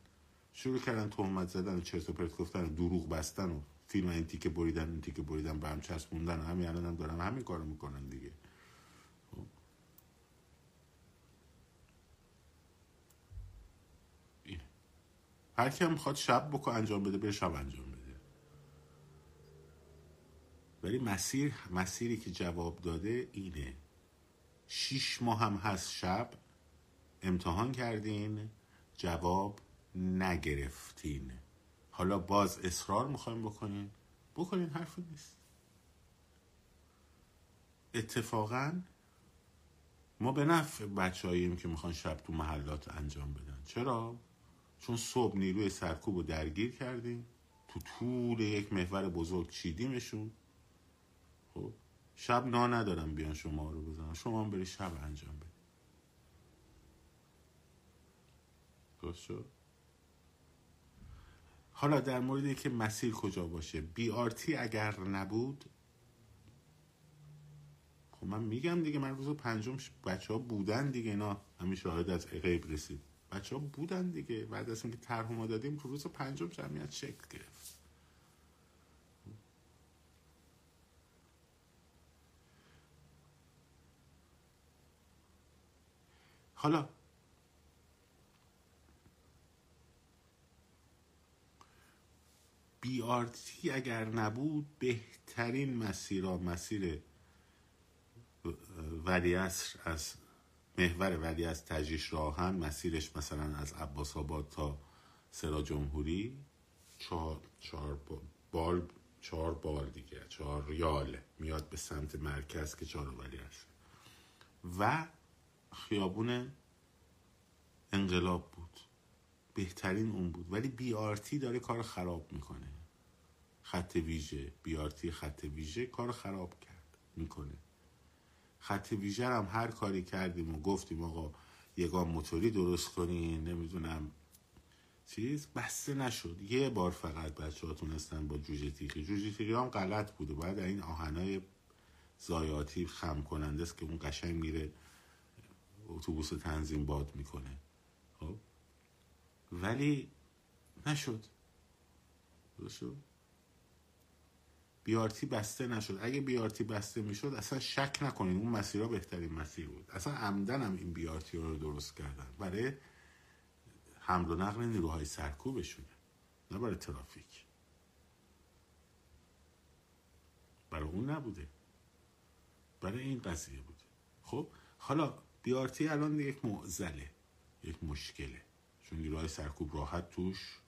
شروع کردن تهمت زدن و چرت و پرت گفتن و دروغ بستن و فیلم این تیکه بریدن این تیکه بریدن به هم چسبوندن همین الان هم دارن همین کارو می‌کنن دیگه. هر کی هم می‌خواد شب بکن انجام بده به شب انجام بده. ولی مسیر مسیری که جواب داده اینه. شیش ماه هم هست شب امتحان کردین جواب نگرفتین. حالا باز اصرار می‌خوایم بکنین. بکنین حرفی نیست. اتفاقا ما به نفع بچهاییم که می‌خوان شب تو محلات انجام بدن. چرا؟ چون صبح نیروی سرکوب رو درگیر کردیم تو طول یک محور بزرگ چیدیمشون. خب شب نا ندارم بیان شما رو بزنن شما هم بری شب انجام بدید. درست حالا در مورد که مسیر کجا باشه بی آرتی اگر نبود خب من میگم دیگه من روز پنجم بچه ها بودن دیگه اینا همین شاهد از غیب رسید. بچه ها بودن دیگه. بعد از اینکه طرح ما دادیم تو روز پنجم جمعیت شکل گرفت. حالا بی آرتی اگر نبود بهترین مسیر مسیر ولی از محور ولی از تجریش راهن مسیرش مثلا از عباس آباد تا سرا جمهوری چهار, چهار بال چهار بال دیگه چهار ریال میاد به سمت مرکز که چهار ولی هست و خیابون انقلاب بود. بهترین اون بود. ولی بی آرتی داره کار خراب می‌کنه. خط ویژه بی آرتی خط ویژه کار خراب کرد می‌کنه. خط ویژه هم هر کاری کردیم و گفتیم آقا یگان موتوری درست کنین نمی‌دونم چیز بسته نشد. یه بار فقط بچه ها تونستن با جوجه تیخی جوجه تیخی هم غلط بوده. باید این آهنای زایاتی خم کننده است که اون قشنگ میره اتوبوس تنظیم باد می‌کنه. خب؟ ولی نشد. شد؟ بیارتی بسته نشد. اگه بیارتی بسته می‌شد اصلا شک نکنین اون مسیرها بهترین مسیر بود. اصلا عمدن هم این بیارتی رو درست کردن. برای حمل و نقل نیروهای سرکوبشونه نه برای ترافیک. برای اون نبوده. برای این قضیه بوده خب حالا بیارتی الان یک معزله یک مشکله. چون نیروهای سرکوب راحت توش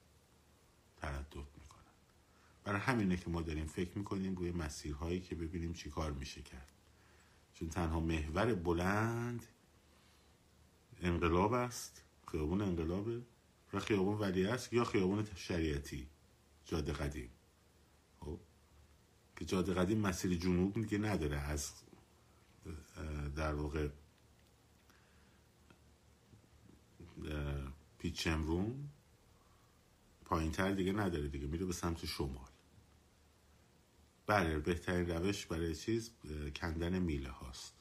تردد برای همینه که ما داریم فکر می‌کنیم روی مسیرهایی که ببینیم چی کار میشه کرد. چون تنها محور بلند انقلاب است خیابون انقلابه و خیابون ولی است یا خیابون شریعتی جاده قدیم. خب؟ که جاده قدیم مسیر جنوب دیگه نداره از در واقع پیچمرون پایین تر دیگه نداره دیگه میره به سمت شمال. بله بهترین روش برای چیز کندن میله هاست.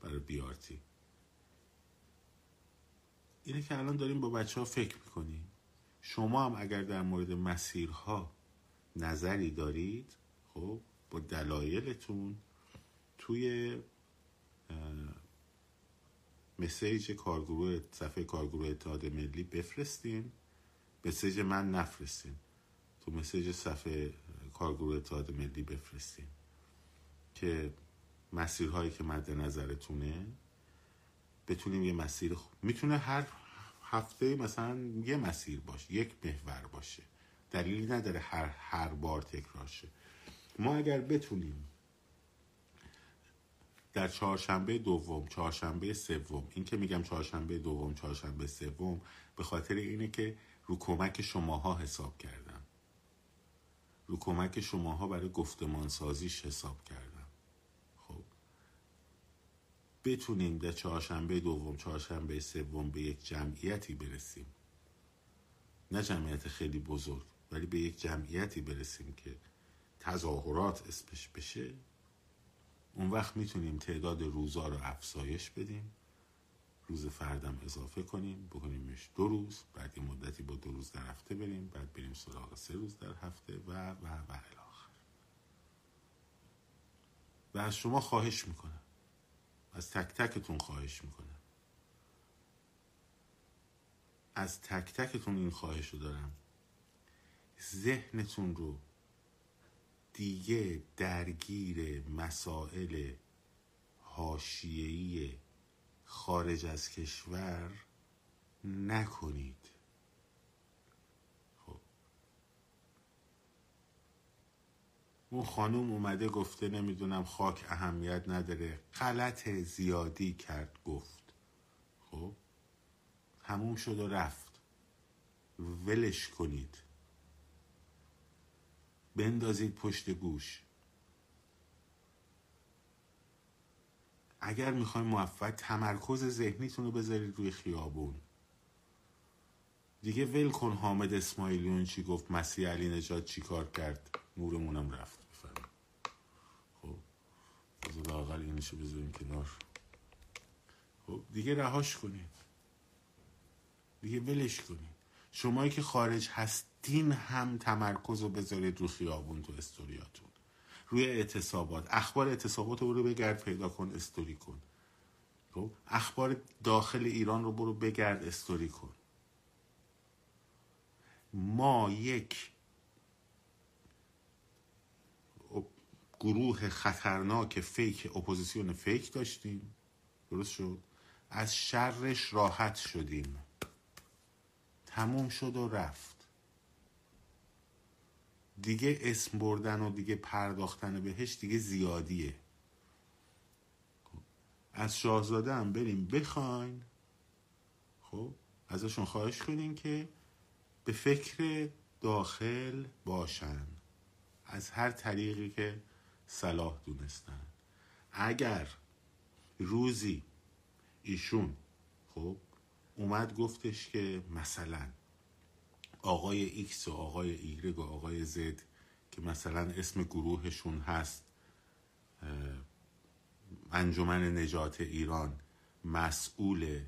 برای بیارتی اینه که الان داریم با بچه ها فکر می‌کنیم. شما هم اگر در مورد مسیرها نظری دارید خب با دلایلتون توی مسیج کارگروه صفحه کارگروه اتحاد ملی بفرستین. مسیج من نفرستین. تو مسیج صفحه کارگروه اتحاد ملی بفرستین. که مسیرهایی که مد نظرتونه بتونیم یه مسیر خوب می‌تونه هر هفته مثلا یه مسیر باشه یک محور باشه. دلیلی نداره هر هر بار تکرار شه. ما اگر بتونیم در چهارشنبه دوم چهارشنبه سوم این که میگم چهارشنبه دوم چهارشنبه سوم به خاطر اینه که رو کمک شماها حساب کردم رو کمک شماها برای گفتمان سازیش حساب کردم. خب. بتونیم در چهارشنبه دوم چهارشنبه سوم به یک جمعیتی برسیم. نه جمعیت خیلی بزرگ ولی به یک جمعیتی برسیم که تظاهرات اسمش بشه. اون وقت می‌تونیم تعداد روزا رو افزایش بدیم. روز فردم اضافه کنیم بکنیمش دو روز بعد یه مدتی با دو روز در هفته بریم بعد بریم سراغ سه روز در هفته و و و الاخر. و از شما خواهش می‌کنم. از تک تکتون خواهش می‌کنم. از تک تکتون این خواهش رو دارم. ذهنتون رو دیگه درگیر مسائل حاشیه‌ای خارج از کشور نکنید. خب. اون خانوم اومده گفته نمی‌دونم خاک اهمیت نداره. غلط زیادی کرد گفت. خب. تموم شد و رفت. ولش کنید. بندازید پشت گوش. اگر می‌خوایم موفق تمرکز ذهنیتون رو بذارید روی خیابون. دیگه ول کن حامد اسماعیلیون چی گفت مسیح علی نجات چی کار کرد. نورمونم رفت. بفرم خب از لاغل اینشو بذاریم کنار. خب دیگه رهاش کنید. دیگه ولش کنید. شمایی که خارج هستین هم تمرکز رو بذارید رو خیابون تو استوریاتون. روی اعتصابات. اخبار اعتصابات رو برو بگرد پیدا کن استوری کن. خب؟ اخبار داخل ایران رو برو بگرد استوری کن. ما یک گروه خطرناک fake اپوزیسیون fake داشتیم. درست شد؟ از شرش راحت شدیم. تموم شد و رفت. دیگه اسم بردن و دیگه پرداختن بهش دیگه زیادیه. از شاهزاده هم بریم بخواین. خب ازشون خواهش کنین که به فکر داخل باشن. از هر طریقی که صلاح دونستن. اگر روزی ایشون خب اومد گفتش که مثلا آقای ایکس و آقای ایگرگ و آقای زد که مثلا اسم گروهشون هست انجمن نجات ایران مسئول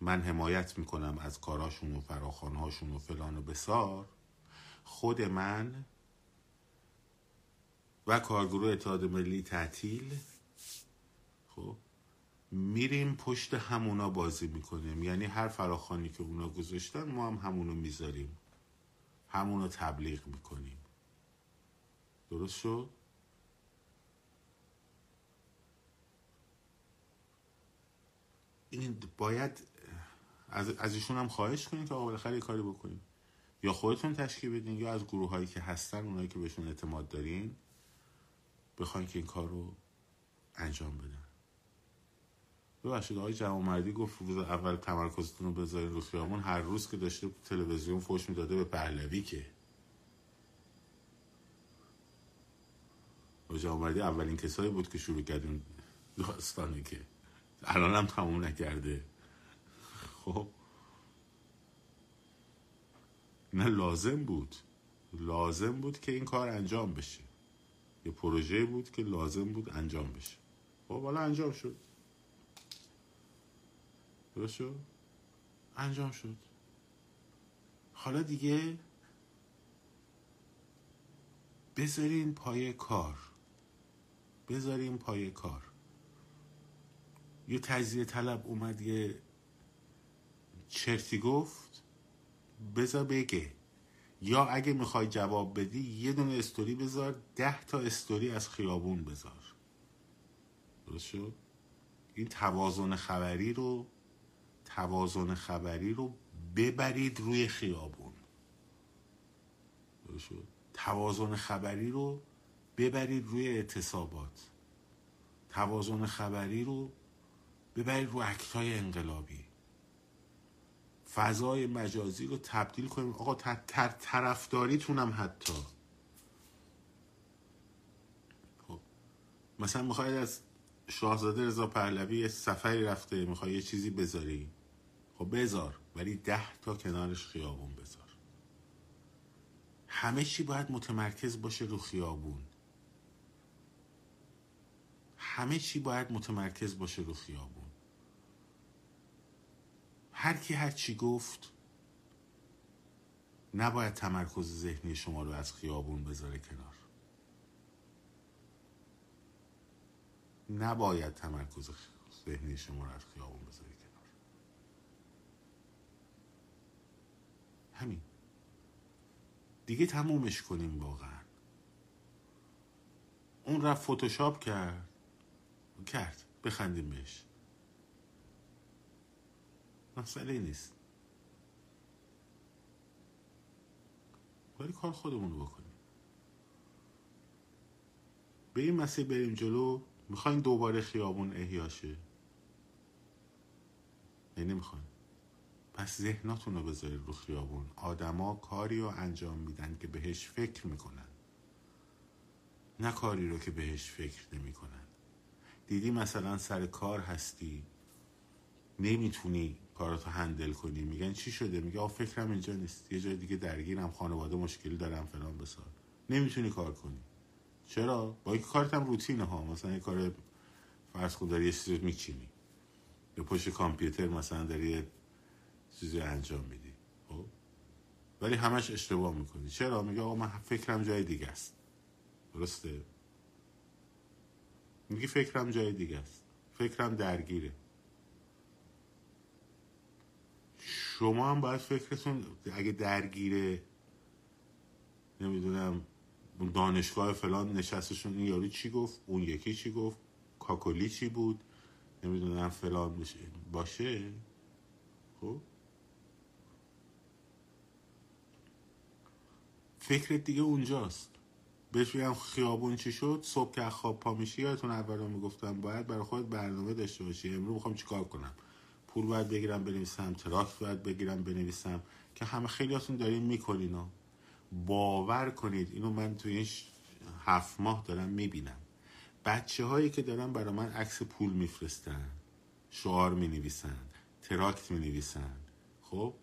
من حمایت می‌کنم از کاراشون و فراخانهاشون و فلان و بسار خود من و کارگروه اتحاد ملی تعطیل. خب؟ میریم پشت همونا بازی می‌کنیم. یعنی هر فراخانی که اونا گذاشتن ما هم همونو می‌ذاریم. همونو تبلیغ می‌کنیم. درست شد؟ این باید از, از ایشون هم خواهش کنید که آقا بالاخره کاری بکنیم. یا خودتون تشکیل بدین یا از گروه هایی که هستن اونایی که بهشون اعتماد دارین بخواین که این کار رو انجام بدن. ببخشید آقای جوامردی گفت روز اول تمرکزتون رو بذارین رو خیابون. هر روز که داشته تلویزیون فوش می‌داده به پهلوی که. آقای جوامردی اولین کسایی بود که شروع کرد اون داستانی که الان هم تموم نکرده. خب. نه لازم بود. لازم بود که این کار انجام بشه. یه پروژه بود که لازم بود انجام بشه. خب حالا انجام شد. درست شد؟ انجام شد. حالا دیگه بذارین پای کار. بذارین پای کار. یه تجزیه طلب اومد یه چرتی گفت بذار بگه. یا اگه می‌خوای جواب بدی یه دونه استوری بذار ده تا استوری از خیابون بذار. درست شد؟ این توازن خبری رو توازن خبری رو ببرید روی خیابون. توازن خبری رو ببرید روی اعتصابات. توازن خبری رو ببرید رو اکتای انقلابی. فضای مجازی رو تبدیل کنیم آقا تر طرفداریتونم حتی. خب مثلا می‌خواید از شاهزاده رضا پهلوی سفری رفته می‌خوای یه چیزی بذاری خب بذار ولی ده تا کنارش خیابون بذار. همه چی باید متمرکز باشه رو خیابون. همه چی باید متمرکز باشه رو خیابون. هر کی هر چی گفت نباید تمرکز ذهنی شما رو از خیابون بذاره کنار. نباید تمرکز ذهنی شما رو از خیابون بذاره کنار همین. دیگه تمومش کنیم واقعا. اون رفت فتوشاپ کرد. کرد. بخندیم بهش. مسئله نیست. ولی کار خودمون رو بکنیم. به این مسیر بریم جلو. می‌خواین دوباره خیابون احیاشه یعنی نمی‌خواین پس ذهناتون رو بذارید رو خیابون. آدما کاری رو انجام میدن که بهش فکر می‌کنن. نه کاری رو که بهش فکر نمی‌کنن. دیدی مثلا سر کار هستی؟ نمی‌تونی کاراتو هندل کنی. میگن چی شده؟ میگه آ فکرم اینجا نیست. یه جای دیگه درگیرم خانواده مشکلی دارم فلان بسار. نمی‌تونی کار کنی. چرا؟ با اینکه کارت هم روتینه ها. مثلا یه کار فرض کن داری یه چیزی میچینی. یا پشت کامپیوتر مثلا داری چیزی انجام میدی. خب؟ ولی همش اشتباه می‌کنی. چرا؟ میگه آقا من فکرم جای دیگه است. درسته؟ میگه فکرم جای دیگه است. فکرم درگیره. شما هم باید فکرتون اگه درگیره نمی‌دونم اون دانشگاه فلان نشستشون این یارو چی گفت؟ اون یکی چی گفت؟ کاکولی چی بود؟ نمی‌دونم فلان باشه؟ خب؟ فکرت دیگه اونجاست. بهش بگم خیابون چی شد؟ صبح که خواب پا میشی یادتون اولا می‌گفتم باید برای خودت برنامه داشته باشی. امروز می‌خوام چیکار کنم؟ پول باید بگیرم بنویسم. تراکت باید بگیرم بنویسم. که همه خیلیاتون دارین می‌کنین ها باور کنید. اینو من توی این هفت ماه دارم می‌بینم. بچه هایی که دارن برای من عکس پول میفرستن شعار می‌نویسن تراکت می‌نویسن. خب؟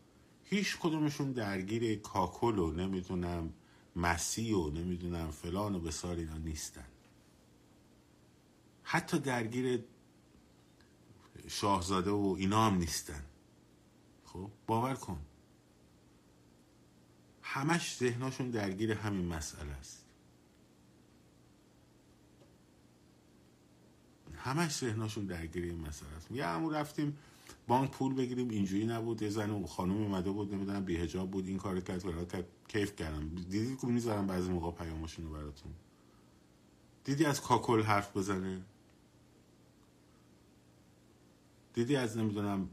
هیچ کدومشون درگیر کاکل و نمی‌دونم مسی و نمی‌دونم فلان و بسار اینا نیستن. حتی درگیر شاهزاده و اینا هم نیستن. خب باور کن. همش ذهناشون درگیر همین مسئله است. همش ذهناشون درگیر این مسئله است. یه همون رفتیم بانک پول بگیریم اینجوری نبود. یه زن خانم اومده بود نمی‌دونم بیهجاب بود این کار کرد برای کرد. کیف کردم. دیدی که می‌ذارم بعضی موقع پیامشون رو براتون. دیدی از کاکل حرف بزنه؟ دیدی از نمی‌دونم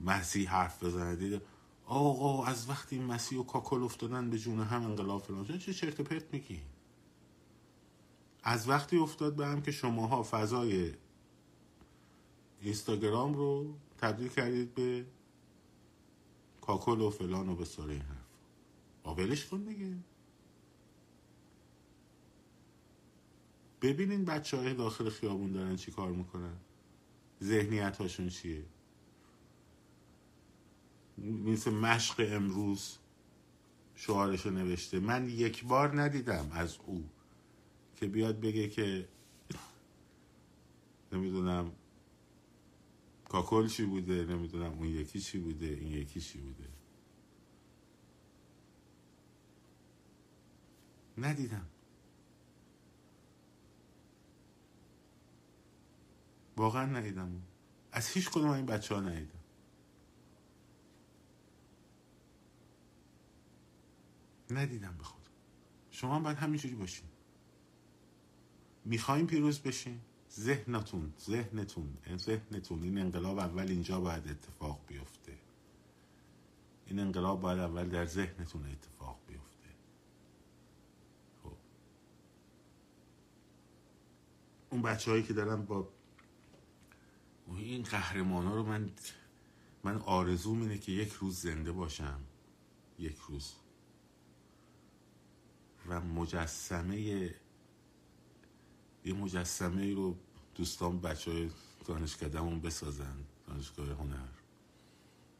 مسیح حرف بزنه؟ دیدی؟ آقا از وقتی مسیح و کاکل افتادن به جون هم انقلاب فلان چه چرت پرت میگی؟ از وقتی افتاد به هم که شماها فضای اینستاگرام رو تبدیل کردید به کاکل و فلان و به ساره این حرف. آولش کن دیگه. ببینین بچه های داخل خیابون دارن چی کار می‌کنن. ذهنیت هاشون چیه؟ مثل مشق امروز شعارش نوشته. من یک بار ندیدم از او که بیاد بگه که نمی‌دونم. کاکل چی بوده؟ نمی‌دونم. اون یکی چی بوده؟ این یکی چی بوده؟ ندیدم. واقعا ندیدم. از هیچ کدوم این بچه ها ندیدم. ندیدم به خود شما باید همینجوری باشین. می‌خوایم پیروز بشین. ذهنتون ذهنتون ذهنتون. این انقلاب اول اینجا باید اتفاق بیفته. این انقلاب باید اول در ذهنتون اتفاق بیفته. خب. اون بچه هایی که دارن با این قهرمان ها رو من من آرزوم اینه که یک روز زنده باشم. یک روز. و مجسمه یه مجسمه رو دوستان بچه های دانشکدهمون بسازن دانشگاه هنر.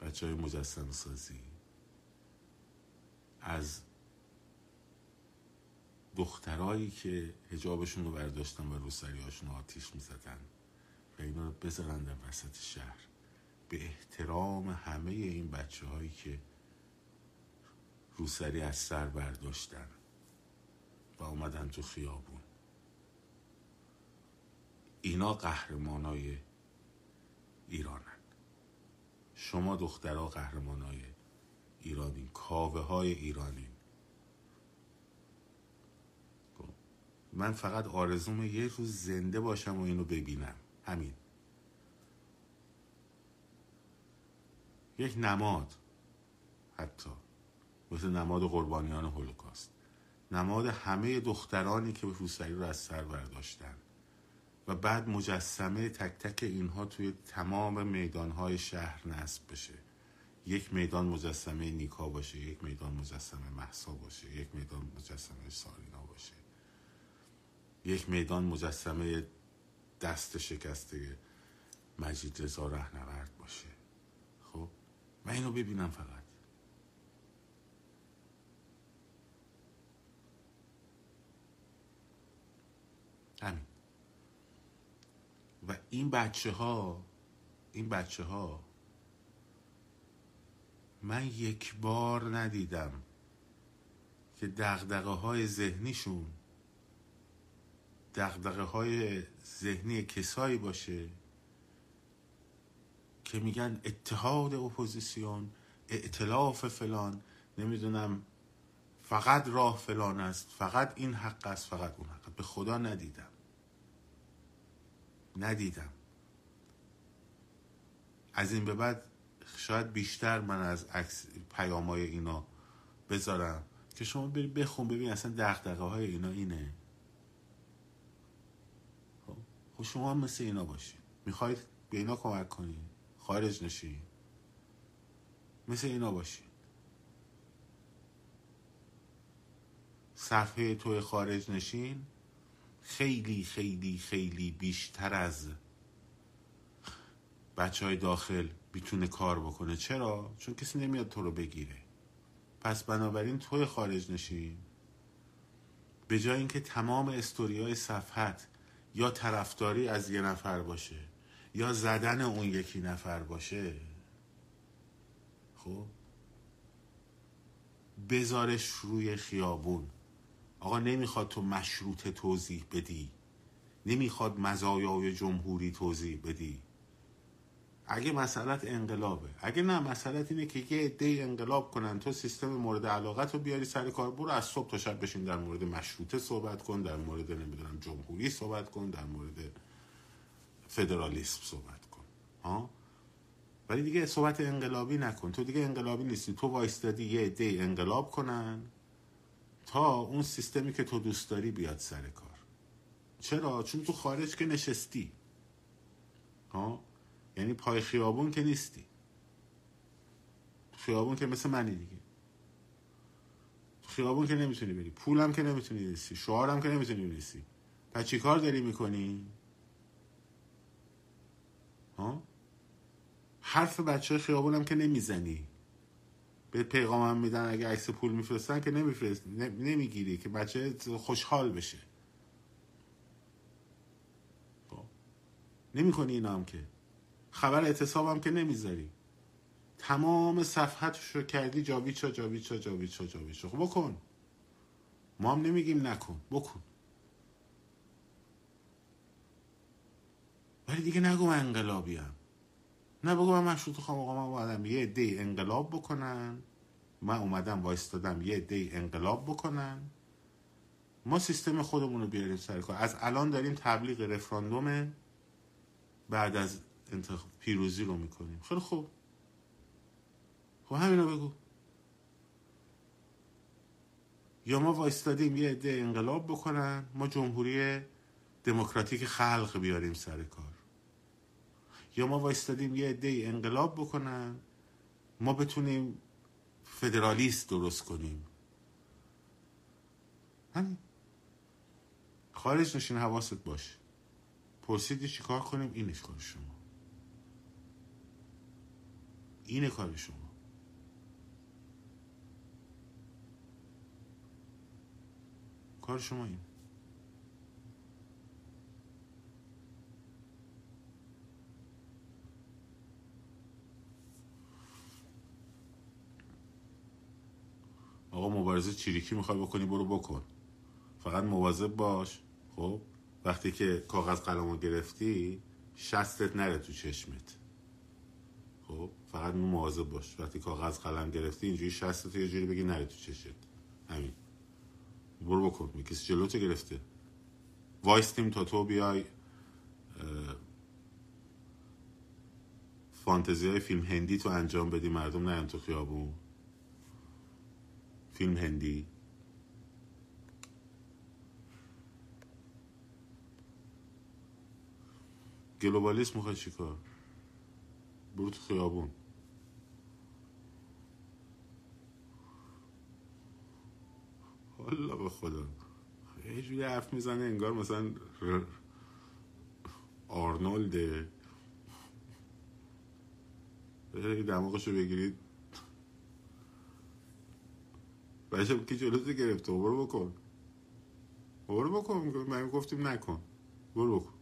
بچه های مجسم سازی از دخترایی که هجابشون رو برداشتن و رو سریاشون آتیش می‌زدن و اینا رو بذارن در وسط شهر به احترام همه این بچه هایی که روسری از سر برداشتن و اومدن تو خیابون. اینا قهرمانای ایرانن. شما دخترها قهرمانای ایرانین. کاوه های ایرانین. خب، من فقط آرزوم یه روز زنده باشم و اینو ببینم. همین. یک نماد حتی. مثل نماد قربانیان هولوکاست. نماد همه دخترانی که روسری رو از سر برداشتن. و بعد مجسمه تک تک اینها توی تمام میدانهای شهر نصب بشه. یک میدان مجسمه نیکا باشه یک میدان مجسمه محسا باشه یک میدان مجسمه سارینا باشه. یک میدان مجسمه دست شکسته مجید رضا رهنورد باشه. خب؟ من اینو ببینم فقط. همین. و این بچه ها این بچه ها من یک بار ندیدم که دقدقه های ذهنیشون دقدقه های ذهنی کسایی باشه که میگن اتحاد اپوزیسیون ائتلاف فلان نمی‌دونم فقط راه فلان است فقط این حق است فقط اون حق به خدا ندیدم. ندیدم. از این به بعد شاید بیشتر من از عکس پیامای اینا بذارم که شما بری بخون ببین اصلا دقدقه های اینا اینه. خب, خب شما هم مثل اینا باشید می‌خواید به اینا کمک کنید خارج نشین مثل اینا باشید صفحه توی خارج نشین. خیلی خیلی خیلی بیشتر از بچه های داخل می‌تونه کار بکنه. چرا؟ چون کسی نمیاد تو رو بگیره. پس بنابراین توی خارج نشین به جای اینکه تمام استوریای صفحت یا طرفداری از یه نفر باشه یا زدن اون یکی نفر باشه خب بذارش روی خیابون. آقا نمی‌خواد تو مشروط توضیح بدی. نمی‌خواد مزایای جمهوری توضیح بدی. اگه مسئلت انقلابه. اگه نه مسئلت اینه که یه عده انقلاب کنن تو سیستم مورد علاقت رو بیاری سر کار برو از صبح تا شب بشین در مورد مشروطه صحبت کن در مورد نمی‌دونم جمهوری صحبت کن در مورد فدرالیسم صحبت کن. ها؟ ولی دیگه صحبت انقلابی نکن. تو دیگه انقلابی نیستی. تو وایستادی یه عده انقلاب کنن. تا اون سیستمی که تو دوست داری بیاد سر کار. چرا؟ چون تو خارج که نشستی. ها؟ یعنی پای خیابون که نیستی. خیابون که مثل منی دیگه. خیابون که نمی‌تونی بری. پولم که نمی‌تونی نیستی شعارم که نمی‌تونی نیستی پس چی کار داری می‌کنی؟ ها؟ حرف بچه خیابونم که نمی‌زنی. به پیغامم میدن اگه عکس پول میفرستن که نمیفرست نمی‌گیری که بچه خوشحال بشه. خب. نمی‌کنی اینا هم که. خبر اعتصابم که نمی‌ذاری. تمام صفحتش رو کردی جاویچا جاویچا جاویچا جاویچا خب بکن. ما هم نمیگیم نکن. بکن. ولی دیگه نگو من انقلابیم نه بگو من مشروط خواهم آقا من اومدم یه دی انقلاب بکنن من اومدم وایستادم یه دی انقلاب بکنن ما سیستم خودمون رو بیاریم سر کار. از الان داریم تبلیغ رفراندوم بعد از انتخاب پیروزی رو می‌کنیم. خیلی خوب. خب همینو بگو. یا ما وایستادیم یه عده انقلاب بکنن ما جمهوری دموکراتیک خلق بیاریم سر کار. یا ما وایستادیم یه عده انقلاب بکنن ما بتونیم فدرالیست درست کنیم. همین. خارج نشین حواست باش. پرسیدی چی کار کنیم؟ اینش کار شما. اینه کار شما. کار شما این. آقا مبارزه چیریکی می‌خوای بکنی برو بکن. فقط مواظب باش. خب؟ وقتی که کاغذ قلمو گرفتی شستت نره تو چشمت. خب؟ فقط مواظب باش. وقتی کاغذ قلم گرفتی اینجوری شستت یه جوری بگی نره تو چشت همین. برو بکن. کسی جلوتو گرفته. وایستیم تا تو بیای فانتزی های فیلم هندی تو انجام بدی. مردم نه تو خیابون. فیلم هندی؟ گلوبالیست می‌خواد چیکار برو تو خیابون. حالا به خدا. یه حرف می‌زنه انگار مثلا ر... آرنولده دماغشو بگیرید. بچه که جلوتو گرفته. برو بکن. برو بکن. من گفتیم نکن. برو بکن.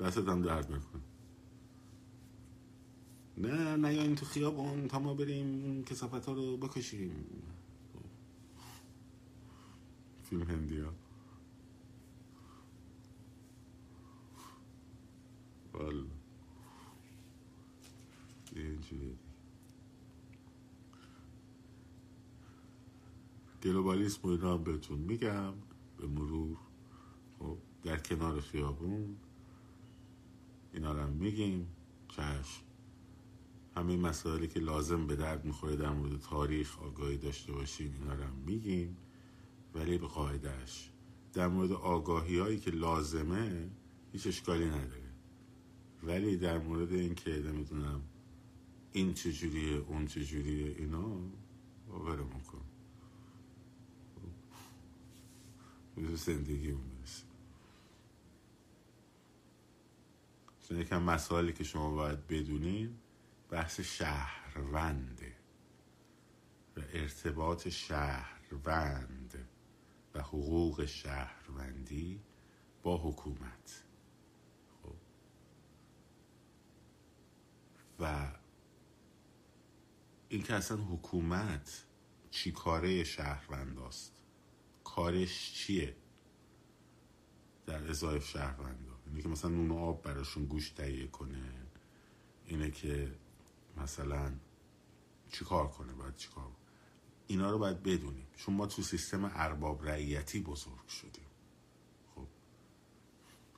دستت هم درد نکن نه نه یا این تو خیابون تا ما بریم کسافت ها رو بکشیم. فیلم هندی ها. والا اینجوری گلوبالیسم و اینا هم بهتون میگم به مرور. خب در کنار خیابون اینا رو هم میگیم. چشم. همین مسائلی که لازم به درد می‌خوره در مورد تاریخ آگاهی داشته باشیم اینا رو هم میگیم. ولی به قاعدهش در مورد آگاهی هایی که لازمه هیچ اشکالی نداره. ولی در مورد این که نمی‌دونم این چجوریه اون چجوریه اینا باورمون کن به زندگی اون برسیم یکم مسائلی که شما باید بدونین بحث شهرونده و ارتباط شهروند و حقوق شهروندی با حکومت. خب. و این که اصلا حکومت چی کاره شهروند است کارش چیه در ازای شهروندا اینه که مثلا نون و آب براشون گوش تهیه کنه. اینه که مثلا چی کار کنه؟ باید چی کار؟ اینا رو باید بدونیم. چون ما تو سیستم ارباب رعیتی بزرگ شدیم. خب.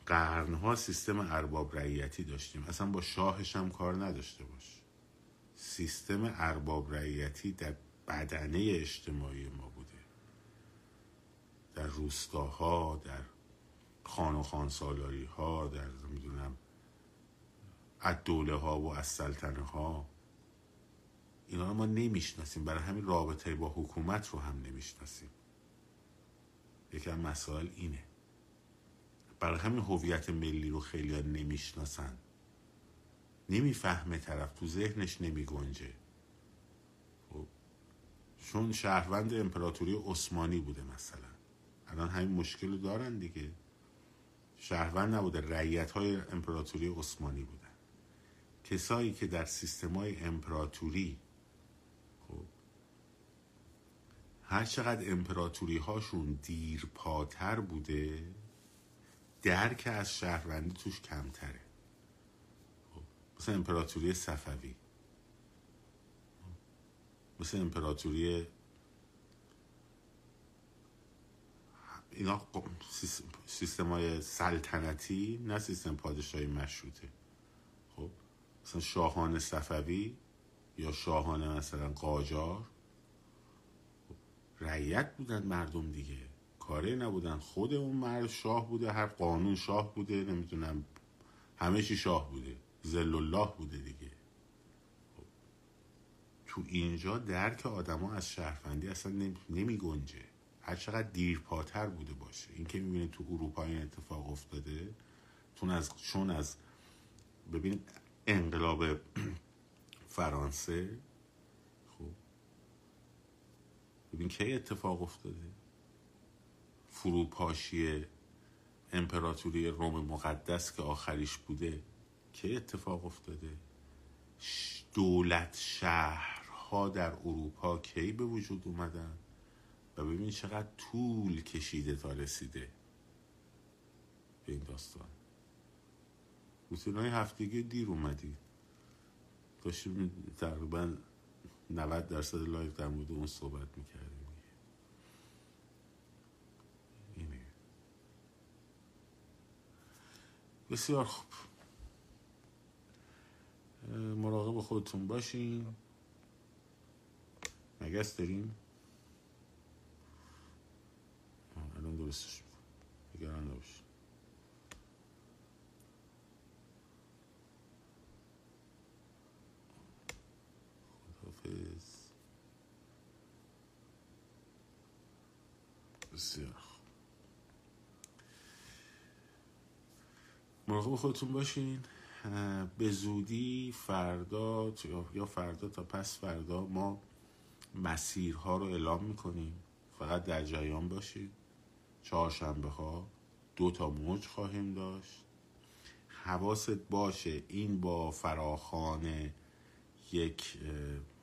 قرنها سیستم ارباب رعیتی داشتیم. اصلا با شاهش هم کار نداشته باش. سیستم ارباب رعیتی در بدنه اجتماعی ما در روستاها در خان و خان سالاری ها در می‌دونم از ها و از سلطنه ها اینا ما نمی‌شناسیم. برای همین رابطه با حکومت رو هم نمی‌شناسیم. یکی از مسائل اینه. برای همین هویت ملی رو خیلی نمی‌شناسن. نمی‌فهمه طرف. تو ذهنش نمیگنجه. خب چون شهروند امپراتوری عثمانی بوده مثلا. الان همین مشکل رو دارن دیگه. شهروند نبوده رعیت های امپراتوری عثمانی بودن. کسایی که در سیستم های امپراتوری خب هر چقدر امپراتوری هاشون دیرپاتر بوده درک از شهروندی توش کمتره. خب. مثل امپراتوری صفوی. مثل امپراتوری اینا سیستم های سلطنتی نه سیستم پادشاهی مشروطه. خب مثلا شاهان صفوی یا شاهان مثلا قاجار رعیت بودن مردم دیگه. کاره نبودن. خود اون مرد شاه بوده هر قانون شاه بوده نمی‌دونم همه چی شاه بوده. زل الله بوده دیگه. خب. تو اینجا درک آدما از شهروندی اصلا نمی گنجه. هر چقدر دیرپاتر بوده باشه. این که می‌بینید تو اروپا این اتفاق افتاده چون از چون از ببین انقلاب فرانسه خب ببین کی اتفاق افتاده؟ فروپاشی امپراتوری روم مقدس که آخریش بوده کی اتفاق افتاده؟ دولت شهرها در اروپا کی به وجود اومدن؟ و ببین چقدر طول کشیده تا رسیده به این داستان. روتینای هفتگی دیر اومدی. داشتیم تقریبا 90 درصد لایف در مورد اون صحبت می‌کردیم. اینه. بسیار خوب. مراقب خودتون باشین. مگس داریم. الان درستش می‌کنم نگران نباش خدافز بسیار مراقب خودتون باشین به زودی فردا یا فردا تا پس فردا ما مسیرها رو اعلام می‌کنیم. فقط در جریان باشید چهارشنبه ها دو تا موج خواهیم داشت. حواست باشه این با فراخان یک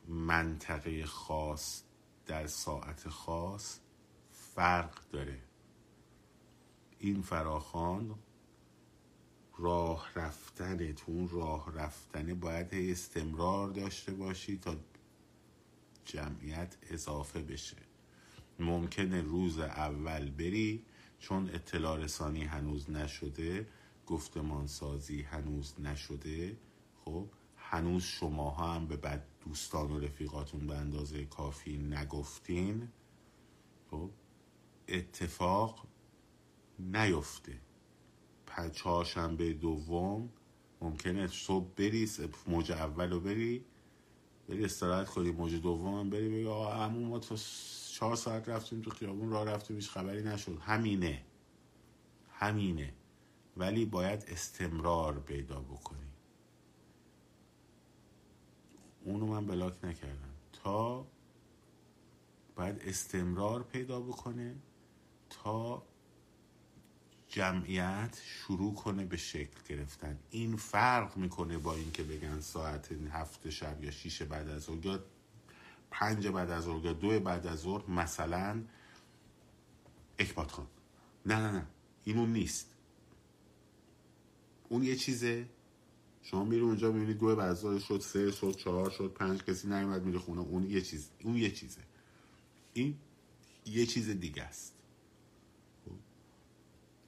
منطقه خاص در ساعت خاص فرق داره. این فراخان راه رفتن تو اون راه رفتنه باید استمرار داشته باشی تا جمعیت اضافه بشه. ممکنه روز اول بری چون اطلاع رسانی هنوز نشده گفتمان سازی هنوز نشده خب؟ هنوز شما هم به بد دوستان و رفیقاتون به اندازه کافی نگفتین. خب؟ اتفاق نیفته. چهارشنبه دوم ممکنه صبح بری موج اول رو بری بری استراحت کنی موج دوم هم بری بگی آقا ما تا چهار ساعت رفتیم تو خیابون راه رفتیم هیچ خبری نشد. همینه. همینه. ولی باید استمرار پیدا بکنی. اونو من بلاک نکردم. تا باید استمرار پیدا بکنه تا جمعیت شروع کنه به شکل گرفتن. این فرق می‌کنه با اینکه بگن ساعت هفت شب یا شیش بعد از یا پنج بعد از ظهر یا دو بعد از ظهر مثلا اکبات خان. نه نه نه این نیست. اون یه چیزه. شما میری اونجا می‌بینید دو بعد از ظهر شد سه شد چهار شد پنج کسی نیومد میره خونه. اون یه چیز اون یه چیزه. این یه چیز دیگه است.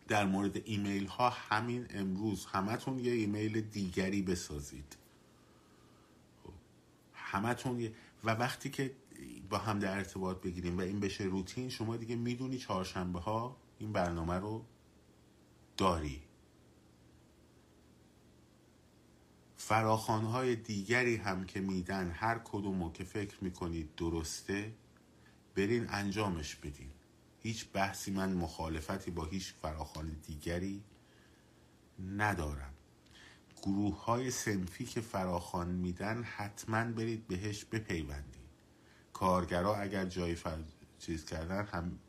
در مورد ایمیل ها همین امروز همتون یه ایمیل دیگری بسازید. خب. همتون یه و وقتی که با هم در ارتباط بگیریم و این بشه روتین شما دیگه می‌دونی چهارشنبه ها این برنامه رو داری. فراخانهای دیگری هم که میدن هر کدومو که فکر می‌کنید درسته برین انجامش بدین. هیچ بحثی من مخالفتی با هیچ فراخان دیگری ندارم. گروه های سنفی که فراخان میدن حتما برید بهش بپیوندید. کارگرا اگر جای فر... چیز کردن هم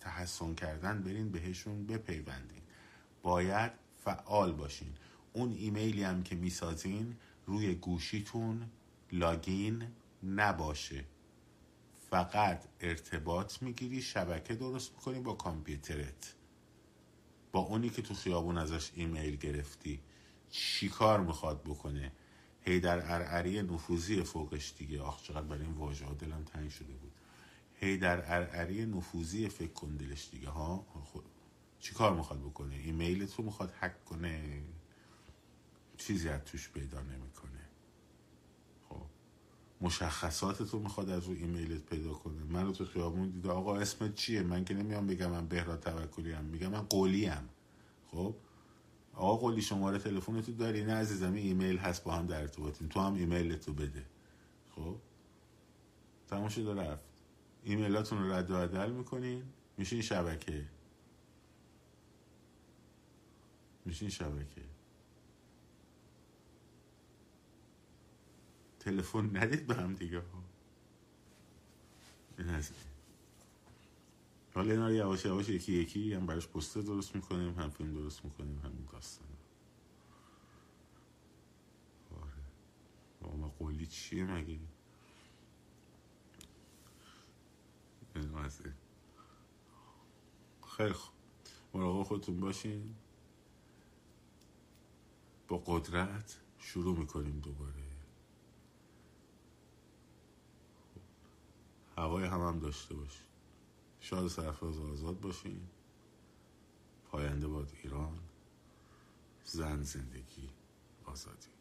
تحسن کردن برین بهشون بپیوندین باید فعال باشین. اون ایمیلی هم که می‌سازین روی گوشیتون لاگین نباشه. فقط ارتباط می‌گیری شبکه درست می‌کنی با کامپیوترت. با اونی که تو خیابون ازش ایمیل گرفتی. چی کار می‌خواد بکنه؟ هی در ارعری نفوذی فوقش دیگه. آخ چقدر برای این واژه دلم تنگ شده بود. هی در ارعری نفوذی فکر کن دلش دیگه ها؟ خود چی کار می‌خواد بکنه؟ ایمیل تو می‌خواد حک کنه؟ چیزی از توش پیدا نمی‌کنه. مشخصات تو می‌خواد از رو ایمیلت پیدا کنه. من رو تو خیابون دیده آقا اسمت چیه؟ من که نمیام بگم من بهراد توکلی هم میگم من قولی هم خب آقا قولی شماره تلفن تو داری؟ نه عزیزم ایمیل هست با هم در ارتباطیم. تو هم ایمیل تو بده. خب؟ تمام شده رفت. ایمیلاتون رو رد و عدل می‌کنین. میشین شبکه. میشین شبکه. تلفن ندید به هم دیگه. ها این هست. حالا اینا رو یواش یواش یکی یکی هم براش پوستر درست می‌کنیم هم فیلم درست می‌کنیم هم داستان. آره. ما قولی چیه مگه؟ خیلی خوب. مراقب خودتون باشین. با قدرت شروع می‌کنیم دوباره. هوای هم هم داشته باشین. شاد سرفراز آزاد باشین پاینده باد ایران زن زندگی آزادی.